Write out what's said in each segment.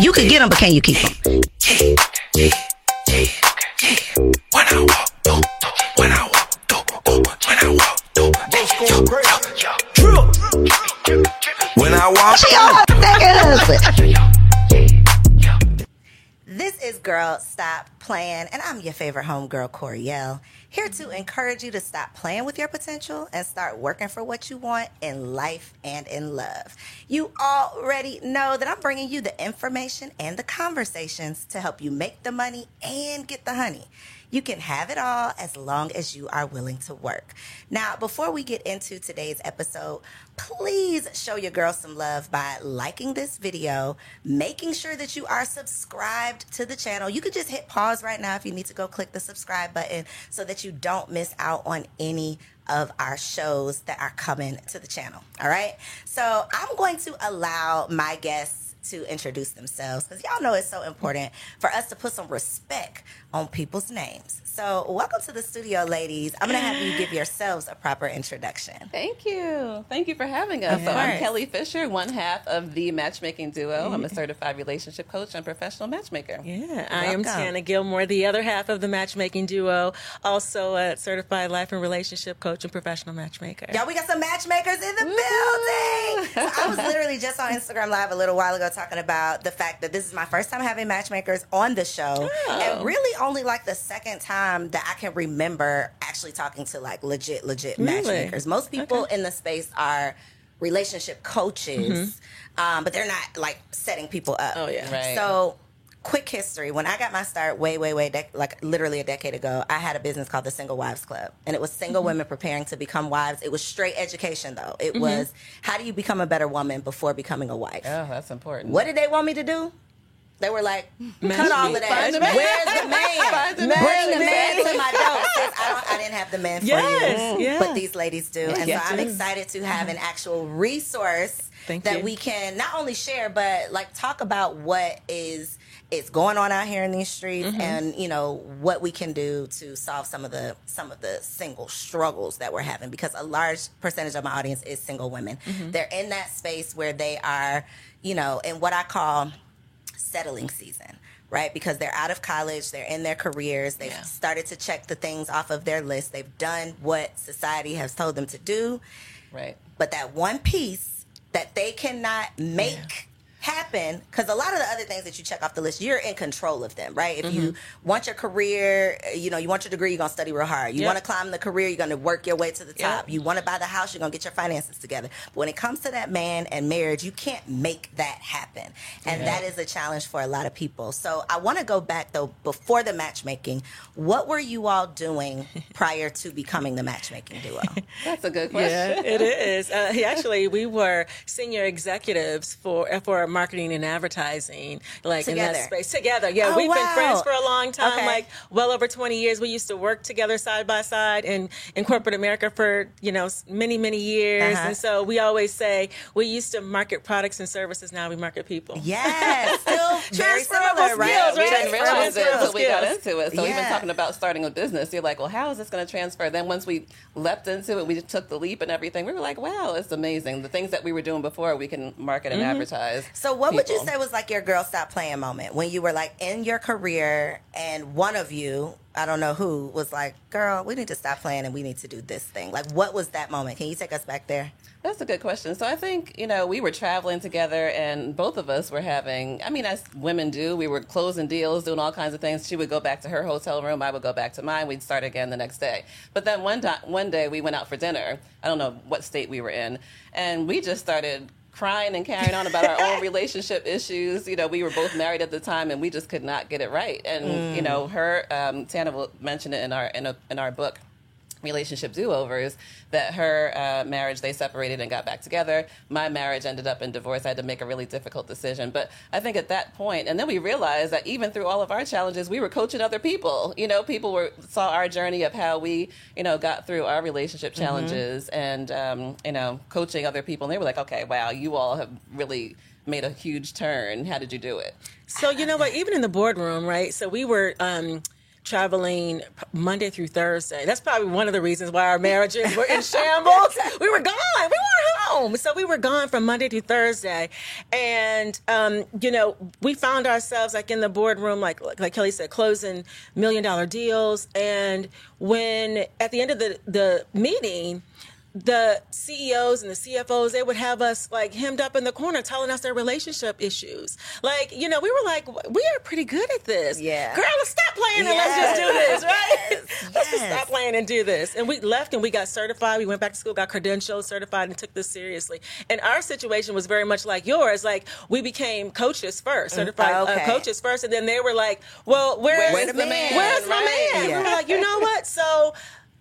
You could get them, but can you keep them? When I walk, do, do, when I walk, do, do, when I walk, do, yo, yo, yo. When I walk, She all niggas. This is Girl Stop Playing, and I'm your favorite homegirl, Coriel. Here to encourage you to stop playing with your potential and start working for what you want in life and in love. You already know that I'm bringing you the information and the conversations to help you make the money and get the honey. You can have it all as long as you are willing to work. Now, before we get into today's episode, please show your girl some love by liking this video, making sure that you are subscribed to the channel. You could just hit pause right now if you need to go click the subscribe button so that you don't miss out on any of our shows that are coming to the channel. All right. So I'm going to allow my guests to introduce themselves because y'all know it's so important for us to put some respect on people's names. So, welcome to the studio, ladies. I'm going to have you give yourselves a proper introduction. Thank you. Thank you for having us. Of So I'm. Kelly Fisher, one half of the matchmaking duo. I'm a mm-hmm. certified relationship coach and professional matchmaker. Yeah, I am Welcome. Tana Gilmore, the other half of the matchmaking duo, also a certified life and relationship coach and professional matchmaker. Y'all, we got some matchmakers in the building. So I was literally just on Instagram Live a little while ago talking about the fact that this is my first time having matchmakers on the show, Oh. and really only like the second time that I can remember actually talking to like legit, legit Really? matchmakers. Most people in the space are relationship coaches, um, but they're not like setting people up. Mm-hmm. Oh, yeah. Right. So, quick history. When I got my start way, way, way, dec- like literally a decade ago, I had a business called the Single Wives Club. And it was single Mm-hmm. women preparing to become wives. It was straight education, though. It Mm-hmm. was how do you become a better woman before becoming a wife? Oh, that's important. What did they want me to do? They were like, cut all of that. The man. Where's the man? The Bring man. the man to my door. I, I didn't have the man for Yes, you, yeah. but these ladies do. And Yes, so I'm excited to have an actual resource Thank that you. we can not only share, but like talk about what is is going on out here in these streets Mm-hmm. and you know what we can do to solve some of the some of the single struggles that we're having because a large percentage of my audience is single women Mm-hmm. they're in that space where they are you know in what i call settling season right because they're out of college they're in their careers they've Yeah. started to check the things off of their list they've done what society has told them to do Right. but that one piece that they cannot make happen because a lot of the other things that you check off the list you're in control of them right? If you want your career you know you want your degree you're going to study real hard. You Yep. want to climb the career you're going to work your way to the top. Yep. you want to buy the house you're going to get your finances together. But when it comes to that man and marriage you can't make that happen. And that is a challenge for a lot of people. So i want to go back though before the matchmaking what were you all doing prior to becoming the matchmaking duo? That's a good question. Yeah, it is. Uh, actually, we were senior executives for for marketing and advertising, like in that space together. Yeah, Oh, we've wow. been friends for a long time, Okay. like well over twenty years. We used to work together side by side in in corporate America for you know many many years, Uh-huh. and so we always say we used to market products and services. Now we market people. Yes, still very Transferable similar, right? skills, We right? didn't realize it until we got into it. So even Yeah. talking about starting a business, you're like, well, how is this going to transfer? Then once we leapt into it, we just took the leap and everything. We were like, wow, it's amazing. The things that we were doing before, we can market and advertise. So, what would you say was like your girl stop playing moment when you were like in your career and one of you, I don't know who, was like, girl, we need to stop playing and we need to do this thing? Like, what was that moment? Can you take us back there? That's a good question. So I think, you know, we were traveling together and both of us were having, I mean, as women do, we were closing deals, doing all kinds of things. She would go back to her hotel room. I would go back to mine. We'd start again the next day. But then one, di- one day we went out for dinner. I don't know what state we were in. And we just started crying and carrying on about our own relationship issues. You know, we were both married at the time and we just could not get it right. And, you know, her, um, Tana will mention it in our, in, a, in our book relationship do-overs that her uh, marriage they separated and got back together. My marriage ended up in divorce. I had to make a really difficult decision. But i think at that point and then we realized that even through all of our challenges we were coaching other people. You know people were saw our journey of how we you know got through our relationship challenges and um, you know coaching other people. And they were like okay wow you all have really made a huge turn. How did you do it? So you know what? Even in the boardroom, right? So we were um, traveling Monday through Thursday. That's probably one of the reasons why our marriages were in shambles. we were gone. We weren't home. So we were gone from Monday through Thursday, and um, you know we found ourselves like in the boardroom, like like Kelly said, closing million dollar deals. And when at the end of the the meeting the CEOs and the CFOs, they would have us like hemmed up in the corner telling us their relationship issues. Like, you know, we were like, we are pretty good at this. Yeah. Girl, let's stop playing and let's just do this, right? Yes. let's just stop playing and do this. And we left and we got certified. We went back to school, got credentials, certified, and took this seriously. And our situation was very much like yours. Like, we became coaches first, certified uh, okay. coaches first. And then they were like, well, where's, Where's the man? Where's my Right. man? We Yeah. were like, you know what? So,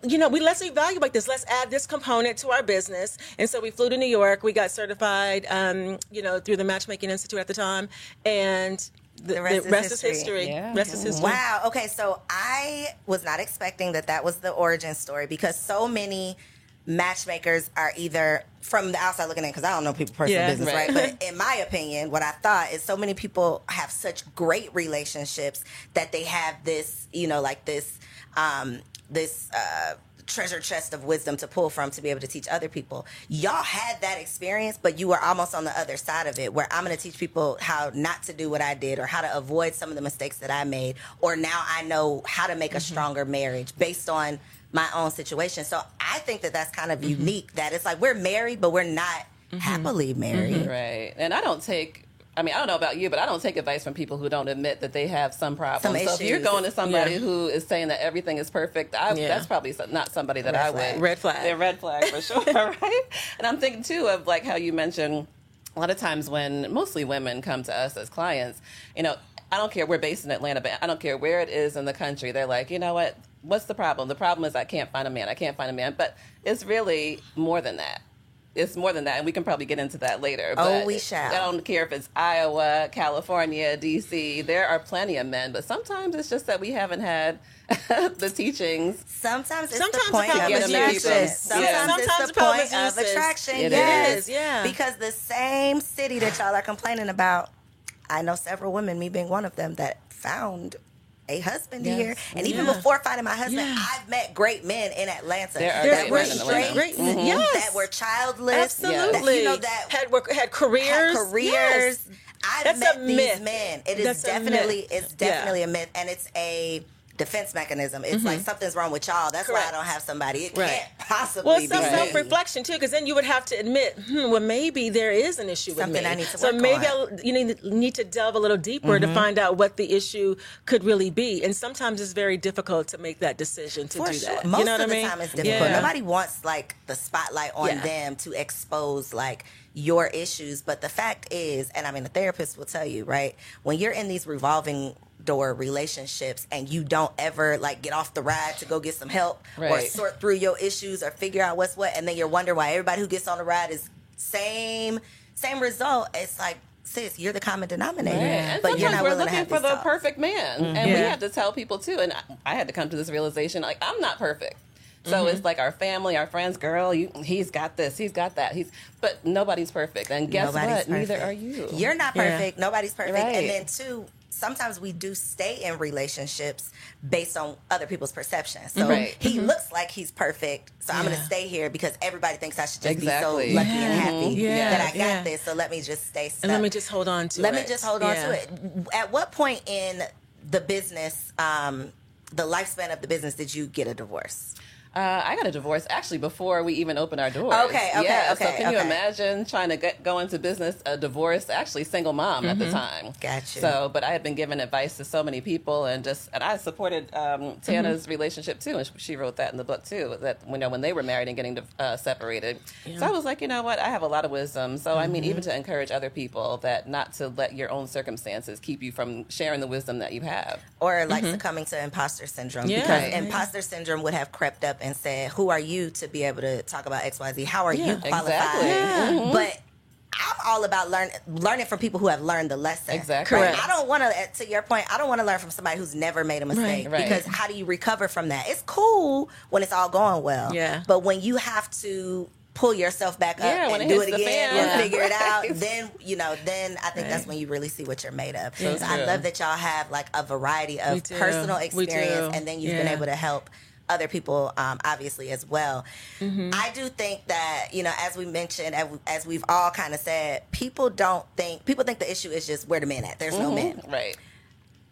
you know, we let's evaluate this. Let's add this component to our business. And so we flew to New York. We got certified, um, you know, through the Matchmaking Institute at the time, and the, the rest, is history. Yeah. Rest is history. Wow. Okay, so I was not expecting that that was the origin story because so many matchmakers are either from the outside looking in because I don't know people personal Yeah, business, right. right? But in my opinion, what I thought is so many people have such great relationships that they have this, you know, like this, um, this. Uh, treasure chest of wisdom to pull from to be able to teach other people. Y'all had that experience, but you were almost on the other side of it where I'm going to teach people how not to do what I did or how to avoid some of the mistakes that I made or now I know how to make a mm-hmm. stronger marriage based on my own situation. So I think that that's kind of mm-hmm. unique that it's like we're married but we're not mm-hmm. happily married. Right. And I don't take I mean, I don't know about you, but I don't take advice from people who don't admit that they have some problems. Some so if you're going to somebody Yeah. who is saying that everything is perfect, I, Yeah. that's probably not somebody that Red I flag. would. Red flag. Yeah, red flag for sure, right? And I'm thinking too of like how you mentioned a lot of times when mostly women come to us as clients, you know, I don't care. We're based in Atlanta, but I don't care where it is in the country. They're like, you know what? What's the problem? The problem is I can't find a man. I can't find a man. But it's really more than that. It's more than that, and we can probably get into that later. Oh, we shall. I don't care if it's Iowa, California, DC. There are plenty of men, but sometimes it's just that we haven't had the teachings. Sometimes it's Sometimes the the point problem of is attraction. usage. Sometimes, Yeah. it's the the point of usage. attraction. It yes. is, yeah. Because the same city that y'all are complaining about, I know several women, me being one of them, that found a husband Yes. here. And even Yeah. before finding my husband, Yeah. I've met great men in Atlanta There are that great were men straight, Great men, yes. that were childless, that, Absolutely. you know, that had work, had careers. had careers. Yes. I've That's met a these myth. men. It is That's a definitely it's definitely a myth, and it's a defense mechanism. It's like something's wrong with y'all. That's why Mm-hmm. I don't have somebody. It Right. can't possibly Well, be some self reflection too, because then you would have to admit, hmm, well, maybe there is an issue Something with me. I need to so work maybe on. Mm-hmm. I'll, you need, need to delve a little deeper to find out what the issue could really be. And sometimes it's very difficult to make that decision to For do sure. that. Most you know of what the I mean? time it's difficult. Yeah. Nobody wants like the spotlight on Yeah. them to expose like your issues. But the fact is, and I mean, a therapist will tell you, right? When you're in these revolving door relationships and you don't ever like get off the ride to go get some help or sort through your issues or figure out what's what, and then you're wondering why everybody who gets on the ride is same same result. It's like, sis, you're the common denominator, And but you're not we're willing to looking for the talks. perfect man, and we have to tell people too. And I, I had to come to this realization: like I'm not perfect. So Mm-hmm. it's like our family, our friends, girl. You, he's got this, he's got that. He's, but nobody's perfect. And guess Nobody's what? Neither are you. You're not Yeah. perfect. Nobody's perfect. Right. And then two, sometimes we do stay in relationships based on other people's perceptions. So Right. he looks like he's perfect, so I'm going to stay here because everybody thinks I should just Exactly. be so lucky and happy Yeah. that I got Yeah. this. So let me just stay stuck. And let me just hold on to Let it. me just hold on to it. At what point in the business, um, the lifespan of the business, did you get a divorce? Uh, I got a divorce actually before we even opened our doors. Okay, okay, yeah. so okay, can you imagine trying to get, go into business a divorce? Actually, single mom at the time. Gotcha. So, but I had been giving advice to so many people, and just and I supported um, Tana's relationship too, and she wrote that in the book too. That you know when they were married and getting uh, separated. So I was like, you know what? I have a lot of wisdom. So I mean, even to encourage other people that not to let your own circumstances keep you from sharing the wisdom that you have. or like succumbing to imposter syndrome Yeah. because Right. imposter syndrome would have crept up and said, "Who are you to be able to talk about X, Y, Z? How are Yeah. you qualified?" Exactly. Yeah. But I'm all about learn learning from people who have learned the lesson. Exactly. Like, Correct. I don't want to. Eh, to your point, I don't want to learn from somebody who's never made a mistake Right. right. because how do you recover from that? It's cool when it's all going well. Yeah. But when you have to pull yourself back up Yeah, and it do hits it again fan. and Yeah. figure it out, then you know, then I think that's when you really see what you're made of. So, I love that y'all have like a variety of personal experience, and then you've been able to help other people um, obviously as well Mm-hmm. i do think that you know as we mentioned as, we've all kind of said people don't think people think the issue is just where the men at there's Mm-hmm. no men Right.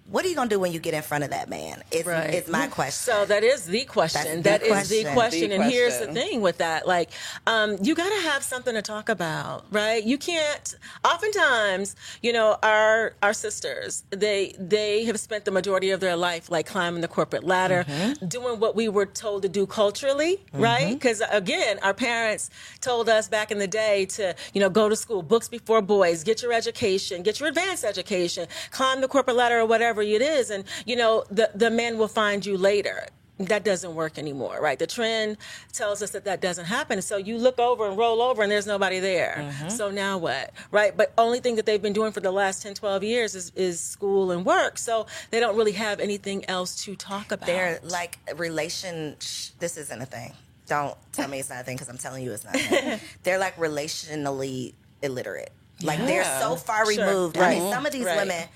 What are you gonna do when you get in front of that man It's, Right. is my question So that is the question. That's That the is the question. question. The And here's the thing with that. Like, um, you got to have something to talk about, right? You can't. Oftentimes, you know, our our sisters, they they have spent the majority of their life like climbing the corporate ladder, Mm-hmm. doing what we were told to do culturally, right? Because again, our parents told us back in the day to, you know, go to school, books before boys, get your education, get your advanced education, climb the corporate ladder or whatever it is, and you know, the the men will find you later that doesn't work anymore, right? The trend tells us that that doesn't happen. So you look over and roll over and there's nobody there. Mm-hmm. So now what, right? But only thing that they've been doing for the last 10, 12 years is, is school and work. So they don't really have anything else to talk about. they're like relation sh- this isn't a thing don't tell me it's not a thing because i'm telling you it's not a thing they're like relationally illiterate like they're so far Sure. removed i mean some of these Right. women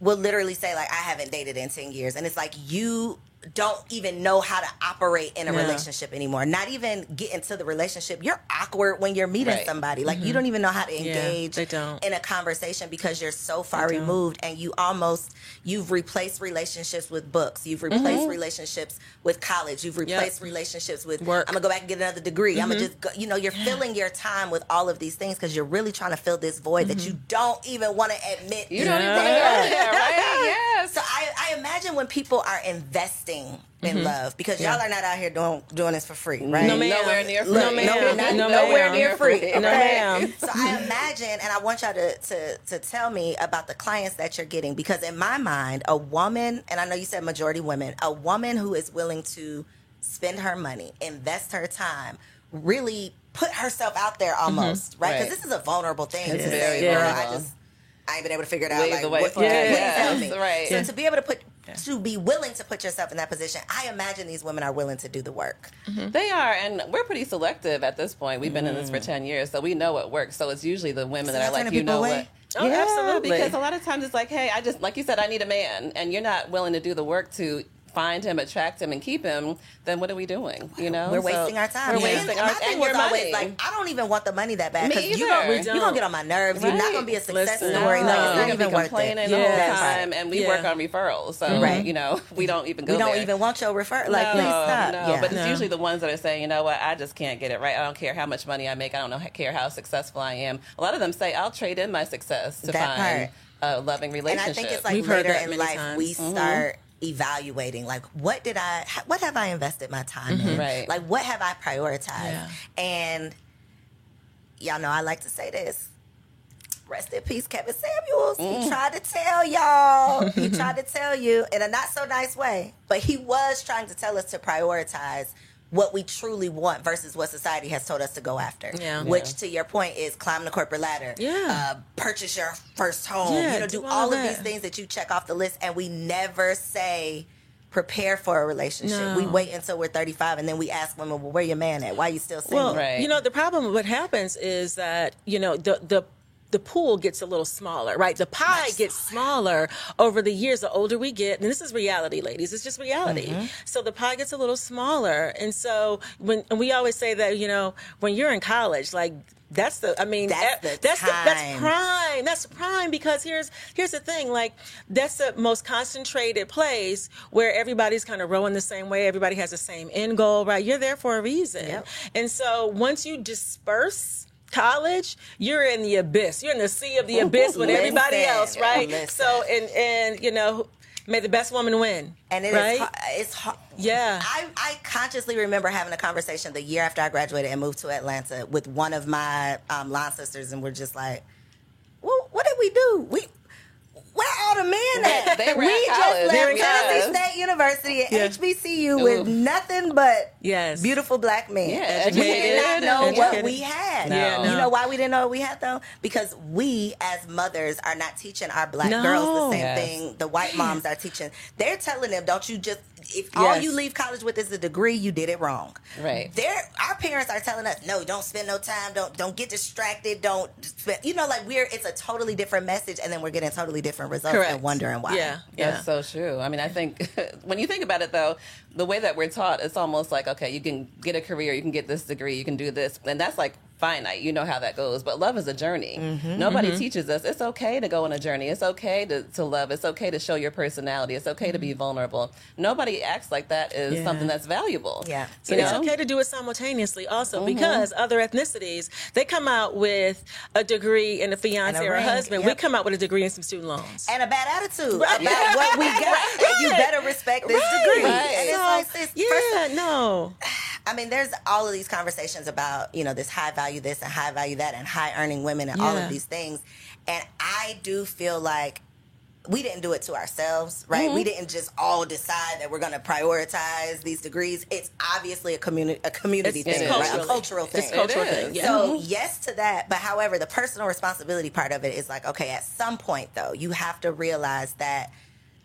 will literally say like I haven't dated in 10 years. And it's like you don't even know how to operate in a Yeah. relationship anymore not even get into the relationship you're awkward when you're meeting Right. somebody like you mm-hmm. don't even know how to Mm-hmm. Yeah, engage they don't. in a conversation because you're so far don't. removed and you almost you've replaced relationships with books you've replaced mm-hmm. relationships with college you've replaced relationships with Work. i'm gonna go back and get another degree i'm gonna mm-hmm. just go, you know you're filling your time with all of these things because you're really trying to fill this void that you don't even want to admit You don't even Yeah. want to go there, right? Yes. so I, I imagine when people are investing in love because y'all are not out here doing doing this for free right No, ma'am. Nowhere near free. Look, No, ma'am. nowhere, not- No, nowhere near free. No, ma'am. So I imagine, and I want y'all to, to to tell me about the clients that you're getting because in my mind, a woman, and I know you said majority women, a woman who is willing to spend her money, invest her time, really put herself out there almost, right? Because Right. this is a vulnerable thing It's to very say, girl, I just I ain't been able to figure it out. Wave like, the white what, flag. please Yes, me. right. So Yeah. to be able to put to be willing to put yourself in that position, I imagine these women are willing to do the work. Mm-hmm. They are, and we're pretty selective at this point. We've been in this for mm. 10 years, so we know what works. So it's usually the women So that are like, you know away? what? Oh, absolutely. Because a lot of times it's like, hey, I just, like you said, I need a man, and you're not willing to do the work to find him, attract him, and keep him, then what are we doing? You know? We're So wasting our time. We're And wasting my our thing and is we're always money. like, I don't even want the money that bad because you either. don't, you don't. gonna get on my nerves. You're not gonna be a success Listen, story. no. Like, it's You're not gonna be even worth it. complaining Yeah. the whole That's time, and we Yeah. work on referrals. So, Right. you know, we don't even go We don't there. even want your refer. Like, no, please stop. No, yeah. but it's No. usually the ones that are saying, you know what, I just can't get it right. I don't care how much money I make. I don't know care how successful I am. A lot of them say, I'll trade in my success to That find part. a loving relationship. and. I think it's like We've later in life times. we start evaluating like what did I what have I invested my time mm-hmm. in? Right. like what have I prioritized? Yeah. and y'all know I like to say this rest in peace Kevin Samuels. He mm. tried to tell y'all. He tried to tell you in a not so nice way but he was trying to tell us to prioritize what we truly want versus what society has told us to go after Yeah. which to your point is climb the corporate ladder Yeah. uh, purchase your first home Yeah, you know do do all all of that. these things that you check off the list and we never say prepare for a relationship No. we wait until we're 35 and then we ask women well where your man at why you still single Well, Right. you know, the problem, what happens is that, you know, the, the, the pool gets a little smaller, right? The pie gets smaller over the years. The older we get, and this is reality, ladies. It's just reality. Mm-hmm. So the pie gets a little smaller, and so when and we always say that, you know, when you're in college, like that's the. I mean, That's eh, the that's that's prime. That's prime because here's here's the thing. Like that's the most concentrated place where everybody's kind of rowing the same way. Everybody has the same end goal, right? You're there for a reason. Yep. And so once you disperse college, you're in the abyss. You're in the sea of the abyss with everybody else, right? listen. So and and you know, may the best woman win. and it is right? hard, it's hard. Yeah. I, I consciously remember having a conversation the year after I graduated and moved to Atlanta with one of my um, line sisters, and we're just like, well, what did we do? We where all the men at? They were we at just college. left Tennessee State University and Yeah. HBCU with nothing but Yes. beautiful black men. Yeah, we did not educated, know what we had. No. Yeah, You know why we didn't know what we had though? Because we as mothers are not teaching our black No. girls the same Yes. thing the white moms are teaching. They're telling them, don't you just if all Yes. you leave college with is a degree, you did it wrong. Right. They're our parents are telling us, no, don't spend no time, don't don't get distracted, don't spend, you know, like we're it's a totally different message and then we're getting totally different results Correct. and wondering why. Yeah. Yeah. That's so true. I mean, I think when you think about it, though, the way that we're taught, it's almost like, okay, you can get a career, you can get this degree, you can do this. And that's like finite. You know how that goes. But love is a journey. Mm-hmm. Nobody teaches us it's okay to go on a journey. It's okay to, to love. It's okay to show your personality. It's okay to be vulnerable. Nobody acts like that is Mm-hmm. Yeah. something that's valuable. Yeah. So You it's know? okay to do it simultaneously also Mm-hmm. because other ethnicities, they come out with a degree and a fiance And a or a ring, husband. We come out with a degree and some student loans. and a bad attitude Right. about what we got. And you better respect this degree. Right. And it's So, like this. yeah, first- no. I mean, there's all of these conversations about you know this high value this and high value that and high earning women and all of these things, and I do feel like. We didn't do it to ourselves, right? Mm-hmm. We didn't just all decide that we're going to prioritize these degrees. It's obviously a community, a community It's- thing, right? A cultural thing. It's a cultural It thing. Yeah. So yes to that, but however, the personal responsibility part of it is like, okay, at some point though, you have to realize that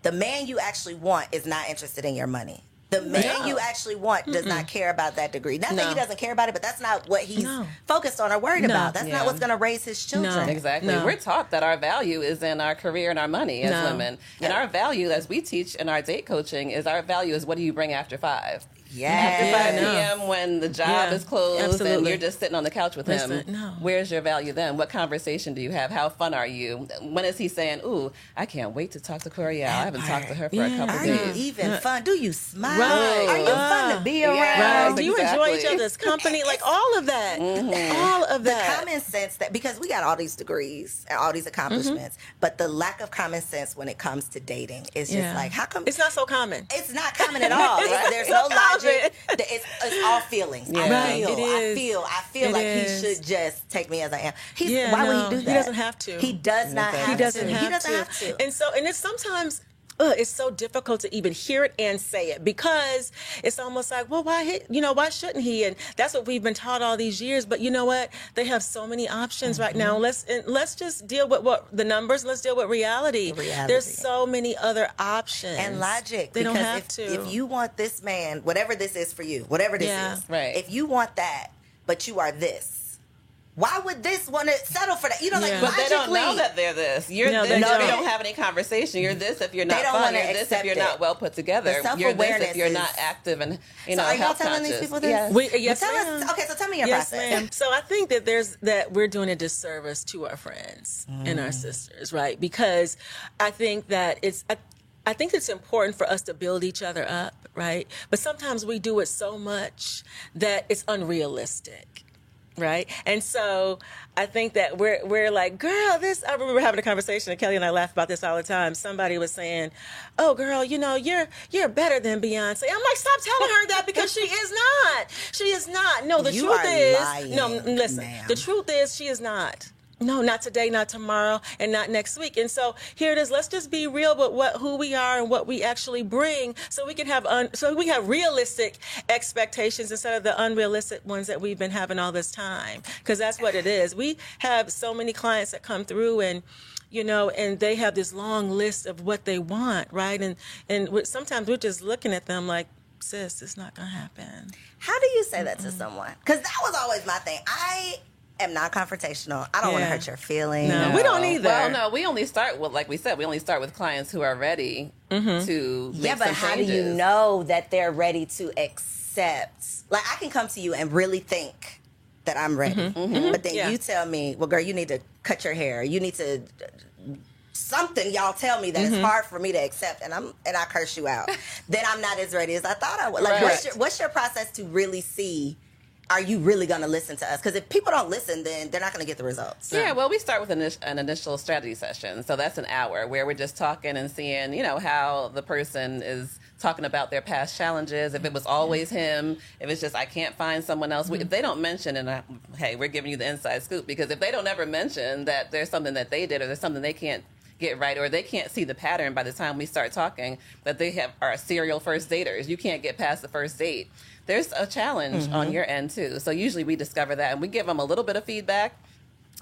the man you actually want is not interested in your money. The man No. you actually want does not care about that degree. Not that he doesn't care about it, but that's not what he's No. focused on or worried No. about. That's Yeah. not what's going to raise his children. No. Exactly. No. We're taught that our value is in our career and our money as No. women. And our value, as we teach in our date coaching, is our value is what do you bring after five? After Yeah. 5 no. p.m. when the job Yeah, is closed and you're just sitting on the couch with him. No. Where's your value then? What conversation do you have? How fun are you? When is he saying, "Ooh, I can't wait to talk to Coriel. I haven't talked to her for a Yeah. couple Are days." you even fun? Do you smile? Right. Are you fun to Uh, be yeah. around? Right. Do you Exactly. enjoy each other's company? Like all of that. All of the that. common sense that because we got all these degrees and all these accomplishments, but the lack of common sense when it comes to dating is just Yeah. like how come It's not so common. it's not common at all. It's- there's It's no not It's, it's all feelings. I Right, feel. I feel. I feel It like is. he should just take me as I am. He's, Yeah, why no, would he do that? he doesn't have to. He does not He have doesn't to. have he doesn't to. have to. And so, and it's sometimes. Ugh, it's so difficult to even hear it and say it because it's almost like, well, why, he, you know, why shouldn't he? And that's what we've been taught all these years. But you know what? They have so many options right Mm-hmm. now. Let's and let's just deal with what the numbers. Let's deal with reality. reality. There's so many other options and logic. They don't have if, to. If you want this man, whatever this is for you, whatever this Yeah. is, Right. If you want that, but you are this, why would this want to settle for that? You know, like Yeah. But they don't know that they're this. You're No, this they if don't. you don't have any conversation. You're this if you're not They don't fun. wanna You're this if accept you're it. not well put together. You're this self-awareness if you're not active and you So know are y'all health telling these conscious. people this? Yes. We- yes, But tell ma'am. us. Okay, so tell me your yes, process. ma'am. So I think that there's that we're doing a disservice to our friends and Mm. our sisters, right? Because I think that it's. I, I think it's important for us to build each other up, right? But sometimes we do it so much that it's unrealistic. Right, and so I think that we're we're like, girl, this. I remember having a conversation, and Kelly and I laugh about this all the time. Somebody was saying, "Oh, girl, you know, you're you're better than Beyonce." I'm like, stop telling her that because she is not. She is not. No, the You truth is, lying, no. Listen, ma'am. the truth is, she is not. No, not today, not tomorrow, and not next week. And so here it is. Let's just be real with what who we are and what we actually bring, so we can have un, so we have realistic expectations instead of the unrealistic ones that we've been having all this time. Because that's what it is. We have so many clients that come through and you know, and they have this long list of what they want, right? And and sometimes we're just looking at them like, sis, it's not gonna happen. How do you say that to someone? Because that was always my thing. I am not confrontational. I don't want to hurt your feelings. No, we don't either. Well, no, we only start with, like we said, we only start with clients who are ready Mm-hmm. to make Yeah, but some how do you know that they're ready to accept? Like, I can come to you and really think that I'm ready, Mm-hmm. but then Yeah. you tell me, "Well, girl, you need to cut your hair. You need to." Something y'all tell me that Mm-hmm. it's hard for me to accept, and I'm and I curse you out. then I'm not as ready as I thought I would. Like, Right. what's your what's your process to really see? Are you really going to listen to us? Because if people don't listen, then they're not going to get the results. Yeah, well, we start with an, an initial strategy session. So that's an hour where we're just talking and seeing, you know, how the person is talking about their past challenges. If it was always him, if it's just, I can't find someone else. Mm-hmm. If they don't mention, and I, hey, we're giving you the inside scoop, because if they don't ever mention that there's something that they did or there's something they can't get right, or they can't see the pattern by the time we start talking that they have are serial first daters. You can't get past the first date. There's a challenge mm-hmm. on your end too. So usually we discover that and we give them a little bit of feedback.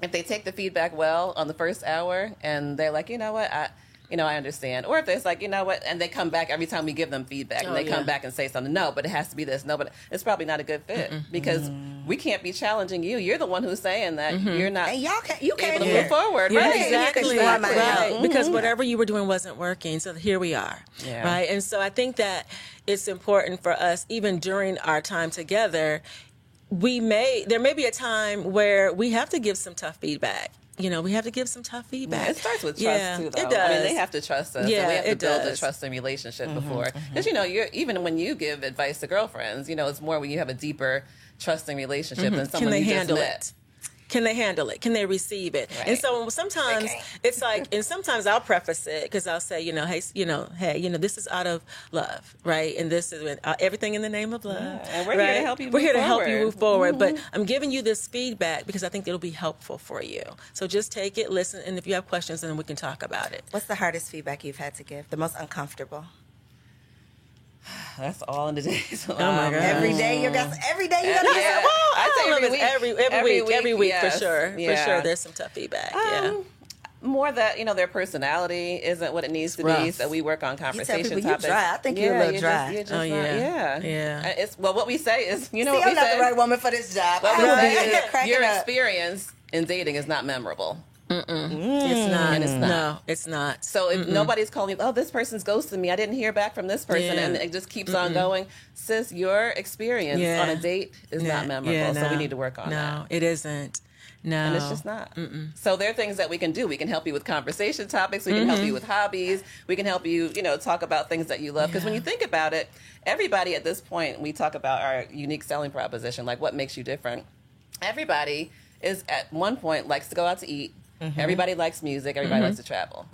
If they take the feedback well on the first hour and they're like, you know what, I you know, I understand. Or if it's like, you know what, and they come back every time we give them feedback and Oh, they yeah. come back and say something, no, but it has to be this, no, but it's probably not a good fit because we can't be challenging you. You're the one who's saying that you're not And y'all can you able came to move forward, Yeah, right? exactly. Right. Mm-hmm. Because whatever you were doing wasn't working. So here we are. Yeah. Right. And so I think that it's important for us, even during our time together, we may, there may be a time where we have to give some tough feedback. You know, we have to give some tough feedback. It starts with trust Yeah, too, though. It does. I mean, they have to trust us. Yeah, and we have to it build a does. Mm-hmm, trusting relationship before. Because you know, you're even when you give advice to girlfriends, you know, it's more when you have a deeper trusting relationship than Can they you just handle met. it? Can they handle it? Can they receive it? And so sometimes Okay. it's like, and sometimes I'll preface it because I'll say, you know, hey, you know, hey, you know, this is out of love, right? And this is uh, everything in the name of love. and we're here to help you We're move here to help you forward. move forward. But I'm giving you this feedback because I think it'll be helpful for you. So just take it, listen, and if you have questions, then we can talk about it. What's the hardest feedback you've had to give? The most uncomfortable? That's all in the days. Oh my God. Every day you got every day you got to Yeah. say, I'd say I don't know every if it's week. every every, Every week, every week, week yes. for sure, for sure. There's some tough feedback. yeah. Um, more that you know their personality isn't what it needs to be, so we work on conversation people, you topics. dry. I think you're a little you're dry. Just, you're just Oh, not- yeah. yeah, Yeah. Uh, It's well, what we say is, you know, See, what we I'm not say. the right woman for this job. What we I'm say is your experience in dating is not memorable. It's not. It's not. No, it's not. So if nobody's calling you, oh, this person's ghosted me. I didn't hear back from this person, Yeah. and it just keeps on going. Sis, your experience Yeah. on a date is not memorable. so we need to work on no, that. No, it isn't. No, And it's just not. So there are things that we can do. We can help you with conversation topics. We can help Mm-hmm. you with hobbies. We can help you, you know, talk about things that you love. Because when you think about it, everybody at this point, we talk about our unique selling proposition, like what makes you different. Everybody is at one point likes to go out to eat. Mm-hmm. Everybody likes music. Everybody likes to travel.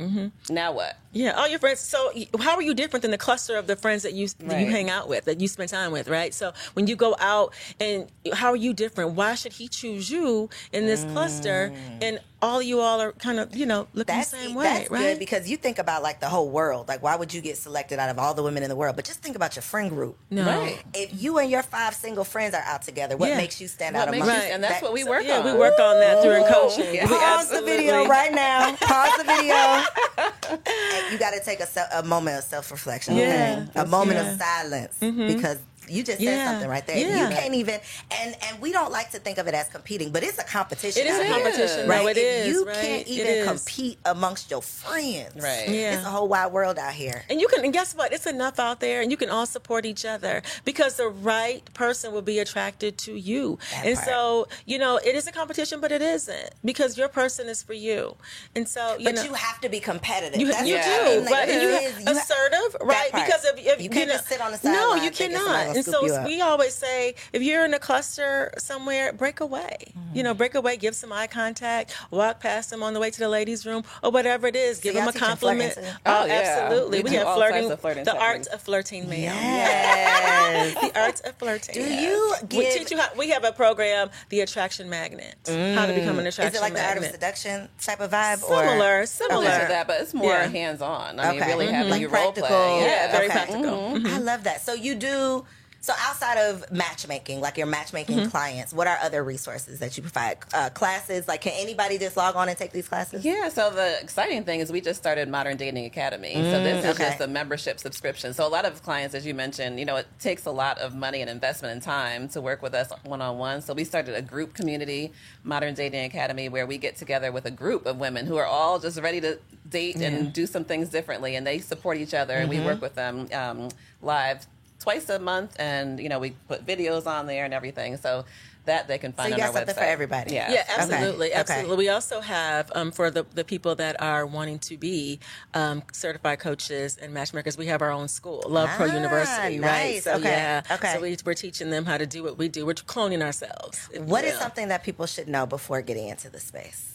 Now what? Yeah, all your friends. So, how are you different than the cluster of the friends that you that you hang out with, that you spend time with, right? So, when you go out, and how are you different? Why should he choose you in this cluster? Mm. And all you all are kind of, you know, looking That's, the same way, that's right? good because you think about like the whole world. Like, why would you get selected out of all the women in the world? But just think about your friend group. no, Right. If you and your five single friends are out together, what Yeah. makes you stand What out makes amongst you, and that's that- what we so- work yeah, on. we work on that during coaching. Yeah. Pause the video right now. Pause the video. And you got to take a, se- a moment of self reflection. Yeah. Okay? A moment Yeah. Mm-hmm. of silence because you just said something right there. Yeah. You can't even, and and we don't like to think of it as competing, but it's a competition. It is a here, competition. right? No, it If is. You right? can't even compete amongst your friends. Right. Yeah. It's a whole wide world out here. And you can, and guess what? It's enough out there, and you can all support each other because the right person will be attracted to you. That and part. so, you know, it is a competition, but it isn't because your person is for you. And so, you But know, you have to be competitive. You, That's you the Yeah. do, thing, like, right? And you is- have you ha- assertive, right? Because if, if You can't know- just sit on the side, No, you cannot. Gonna And scoop so you up. we always say, if you're in a cluster somewhere, break away. You know, mm-hmm. break away, give some eye contact, walk past them on the way to the ladies' room, or whatever it is. Give y'all them a compliment. Oh, Oh, yeah. absolutely. We We, have flirting, flirting the art of flirting, man. Yes. The art of flirting. Do you we give- teach you how? We have a program, the Attraction Magnet. How to become an attraction Is it like the art of seduction type of vibe? or Similar, Similar similar to that, but it's more Yeah. hands-on. I mean, Okay. really Mhm. having Like you role practical. play. Yeah, very Okay. practical. Mm-hmm. I love that. So you do. So outside of matchmaking, like your matchmaking Mm-hmm. clients, what are other resources that you provide? Uh, classes? Like, can anybody just log on and take these classes? Yeah, so the exciting thing is we just started Modern Dating Academy. so this is Mm, okay. just a membership subscription. So a lot of clients, as you mentioned, you know, it takes a lot of money and investment and time to work with us one on one. So we started a group community, Modern Dating Academy, where we get together with a group of women who are all just ready to date and do some things differently, and they support each other, and Mm-hmm. we work with them um, live twice a month, and you know we put videos on there and everything. So that they can find you on got our something website for everybody. Yeah, Yeah, Okay, absolutely, okay. absolutely. We also have um, for the the people that are wanting to be um, certified coaches and matchmakers. We have our own school, Love Pro Ah, University, right? So Okay, yeah, okay. So we, we're teaching them how to do what we do. We're cloning ourselves. What is What you is will. something that people should know before getting into the space?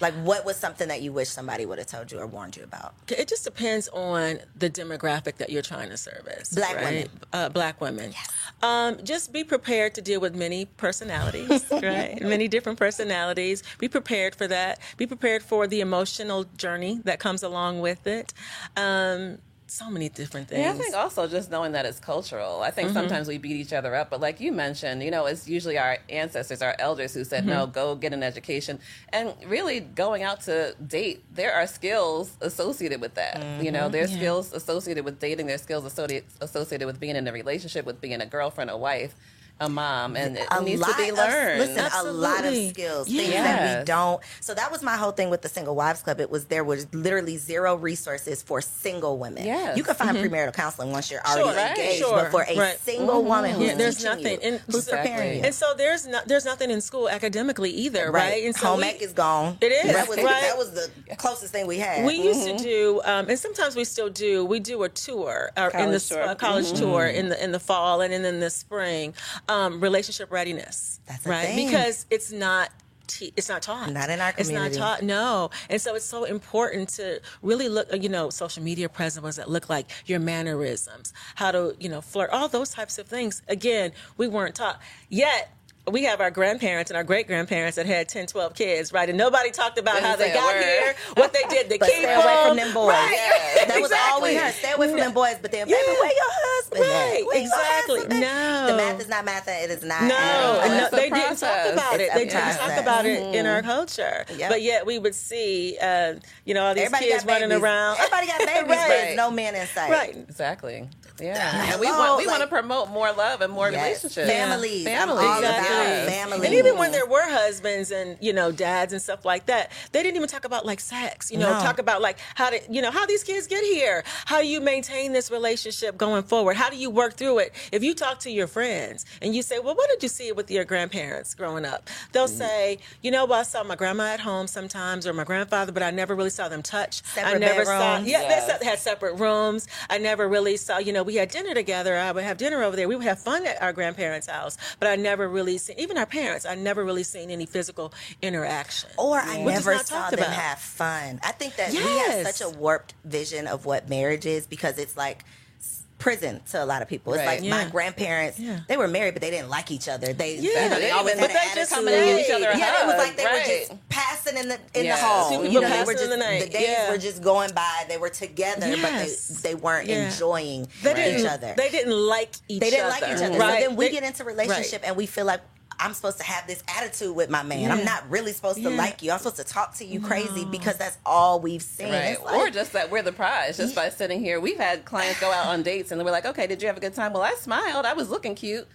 Like, what was something that you wish somebody would have told you or warned you about? It just depends on the demographic that you're trying to service. Black right? women. Uh, black women. Um, just be prepared to deal with many personalities, right? Many different personalities. Be prepared for that. Be prepared for the emotional journey that comes along with it. Um, so many different things. Yeah, I think also just knowing that it's cultural. I think mm-hmm. sometimes we beat each other up, but like you mentioned, you know, it's usually our ancestors, our elders who said, no, mm-hmm. go get an education. And really going out to date, there are skills associated with that. You know, mm-hmm. there's skills associated with dating, there's skills associated, associated with being in a relationship, with being a girlfriend, a wife, a mom, and it a needs lot to be of- learned. listen, a lot of Absolutely. skills, things that we don't. So that was my whole thing with the Single Wives Club. It was there was literally zero resources for single women. Yes. You can find premarital counseling once you're already Sure, right, engaged, sure, but for a right. single woman who's Yeah, there's teaching nothing. you, And- who's Exactly. preparing you. And so there's not there's nothing in school academically either, right? And so home we- ec is gone. It is, That was, right? that was the closest thing we had. We used to do, um, and sometimes we still do. We do a tour uh, in the College tour. uh, college tour in the in the fall and then in the spring. Um, relationship readiness, That's right? thing. Because it's not. It's not taught. Not in our community. It's not taught. No, and so it's so important to really look. You know, social media presence what does that look like? Your mannerisms, how to you know flirt, all those types of things. Again, we weren't taught yet. We have our grandparents and our great grandparents that had 10, 12 kids, right? And nobody talked about how they got word. here, what they did to but keep stay away from them. them boys. Right. That was all we heard. Stay away from them boys. But then, baby, Yeah. where your husband at? Right, Where exactly. husband? No. The math is not math. It is not. No, and no, It's a they didn't talk process. about it. They a didn't talk about it in our culture. Yep. But yet we would see, uh, you know, all these Everybody kids running around. Everybody got babies, Right. but no men in sight. Right. Exactly. Yeah, and we want we like- want to promote more love and more Yes. relationships. Families. I'm families, all about Exactly. families. And even when there were husbands and you know dads and stuff like that, they didn't even talk about like sex. You know, No. talk about like how to you know how these kids get here, how you maintain this relationship going forward, how do you work through it. If you talk to your friends and you say, "Well, what did you see with your grandparents growing up?" They'll Mm. say, "You know, well, I saw my grandma at home sometimes or my grandfather, but I never really saw them touch. I Separate never saw bedrooms. yeah, Yes. they had separate rooms. I never really saw. You know, we had dinner together. I would have dinner over there. We would have fun at our grandparents' house, but I never really seen even our parents. I never really seen any physical interaction. Or I Which never saw them about. have fun. I think that we have such a warped vision of what marriage is because it's like prison to a lot of people. It's Right. like my grandparents, Yeah. they were married, but they didn't like each other. They, Yeah, you know, they they always had but an they just coming to each other yeah, it was like they were just passing in the in Yeah. the hall. You know, they passing were in just the night. the days Yeah. were just going by. They were together, Yes. but they they weren't Yeah. enjoying They each other. They didn't like each. other. They didn't like each other. Right. So then we get into relationship and we feel like I'm supposed to have this attitude with my man. I'm not really supposed to like you. I'm supposed to talk to you crazy because that's all we've seen. Right. It's like- or just that we're the prize just by sitting here. We've had clients go out on dates and we're like, okay, did you have a good time? Well, I smiled. I was looking cute.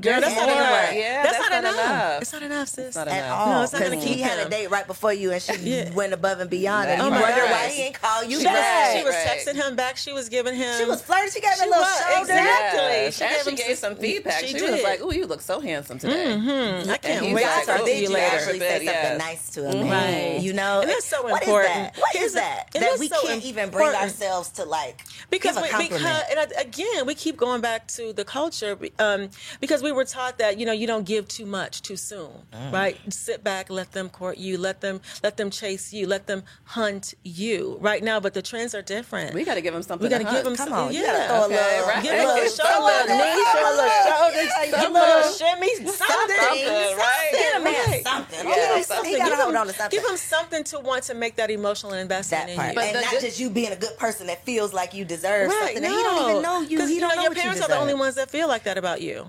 Girl, that's not enough. Yeah, that's, that's not, not enough. enough. It's not enough, sis. not at enough. all. No, it's not gonna Because he keep had a date right before you and she Yeah. went above and beyond and That's you my wonder God. why he ain't call you She back. was, she was Right. texting him back. She was giving him. She was flirting. She gave him She a little was, shoulder. exactly. Yes. She and gave she him gave some- some feedback. she She, did. was like, "Ooh, you look so handsome today." Mm-hmm. I can't he's wait to talk "Oh, to you you later. actually say Yeah. something nice to him? Right. You know, And that's so important. that? What Here's is that? that we can't even bring ourselves to like because give a compliment. because and again we keep going back to the culture um, because we were taught that you know you don't give too much too soon Mm. right sit back let them court you let them let them chase you let them hunt you right now but the trends are different We got to give them something. we got to to give hunt. them Come some on, you yeah gotta throw a Okay, little, right. Give a little little show, a little something. knee, show a little shoulder, Yeah, give a little shimmy, something, Something, right? Get a man something. Give him something. He got to Give hold him- something. Give them something to want to make that emotional investment that in you. But and the not good- just you being a good person that feels like you deserve Right, something. no. And he don't even know you. 'Cause, He don't know, know your what you parents are the only ones that feel like that about you.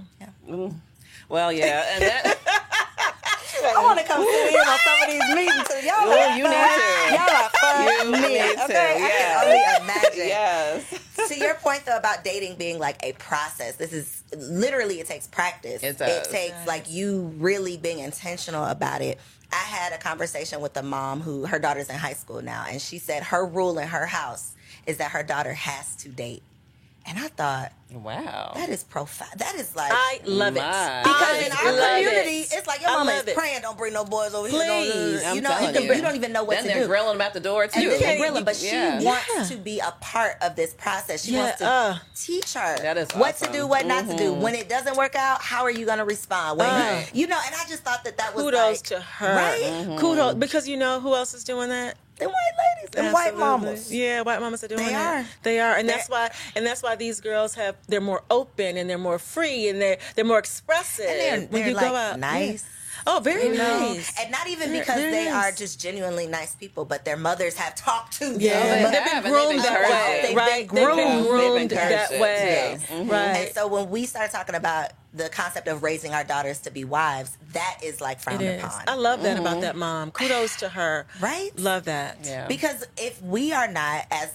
Mm. Well, yeah, and that, I want to come sit in on some of these meetings. 'cause Y'all, Ooh, you fun. need to. Y'all are fun. You need to, okay? yes. I can only imagine. yes, to your point though about dating being like a process this is literally it takes practice It does. takes like you really being intentional about it i had a conversation with a mom who her daughter's in high school now and she said her rule in her house is that her daughter has to date And I thought, Wow. that is profound. That is like. I love My. it because I in our community, it. it's like your I mama is praying, don't bring no boys over here. Please. Don't, I'm you know, telling you, can, you. you don't even know what then to they're do. grilling them at the door too. and then Okay. grill her, but she Yeah. wants Yeah. to be a part of this process. She Yeah, wants to uh. teach her That is what to do, what not to do. Mhm. When it doesn't work out, how are you going to respond? When Uh. you, you know, and I just thought that that was Kudos like, to her. right? Mm-hmm. Kudos because you know who else is doing that? The white ladies and white mamas. Yeah, white mamas are doing They that. are. They are, and that's They're- why, and that's why these girls have they're more open and they're more free and they're they're more expressive And they're, when they're you like go out. nice. Yeah. Oh, very You know, nice. and not even Very- because very they are nice. just genuinely nice people, but their mothers have talked to them. Yeah, they they've been and they've groomed that way. They've been right? groomed. They've been They've groomed encouraged that way. Right? Mm-hmm. And so when we start talking about the concept of raising our daughters to be wives, that is like It frowned is. upon. I love that about mm-hmm. that mom. Kudos to her. Right? Love that. Yeah. Because if we are not, as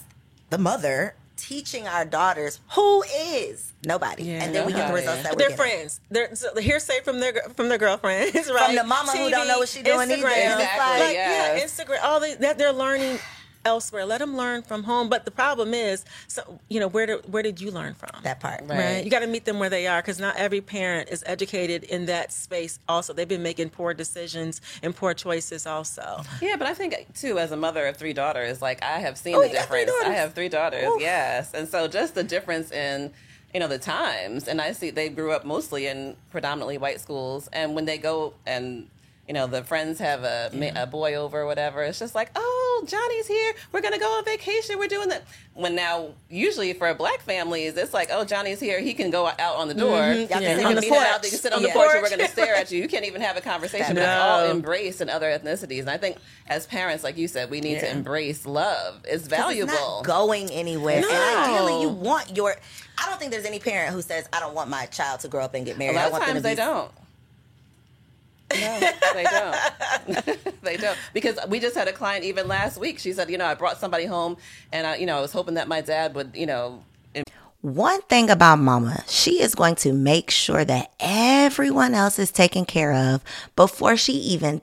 the mother, teaching our daughters, who is? Nobody. Yeah, and then we get the results that They're we're friends. They're so hearsay from their from their girlfriends, right? From the mama who don't know what she doing either. Instagram, Exactly, like, yeah, yes. Instagram. All the, that they're learning elsewhere. Let them learn from home. But the problem is, so you know, where did where did you learn from? That part. Right. Right. You got to meet them where they are because not every parent is educated in that space. Also, they've been making poor decisions and poor choices. Also, Yeah, but I think too, as a mother of three daughters, like I have seen Oh, the you got three difference. I have three daughters, Oof. yes, and so just the difference in you know the times, and I see they grew up mostly in predominantly white schools, and when they go and you know the friends have a ma a boy over or whatever, it's just like, oh, Johnny's here, we're gonna go on vacation, we're doing that. When now usually for black families, it's like, oh, Johnny's here, he can go out on the door, mm-hmm. Y'all Yeah. You on can the porch. out, they can sit on Yeah. the porch, and we're going to stare at you. You can't even have a conversation. But it's No. all embraced in other ethnicities. And I think as parents, like you said, we need to embrace love. it's valuable. It's not going anywhere. No. And ideally, you want your. I don't think there's any parent who says, "I don't want my child to grow up and get married. a married." lot I of want them times to they be don't. No, they don't. they don't. Because we just had a client even last week. She said, you know, I brought somebody home, and I, you know, I was hoping that my dad would, you know, One thing about mama, she is going to make sure that everyone else is taken care of before she even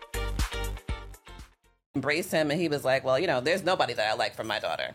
Embrace him, and he was like, well, you know, there's nobody that I like from my daughter.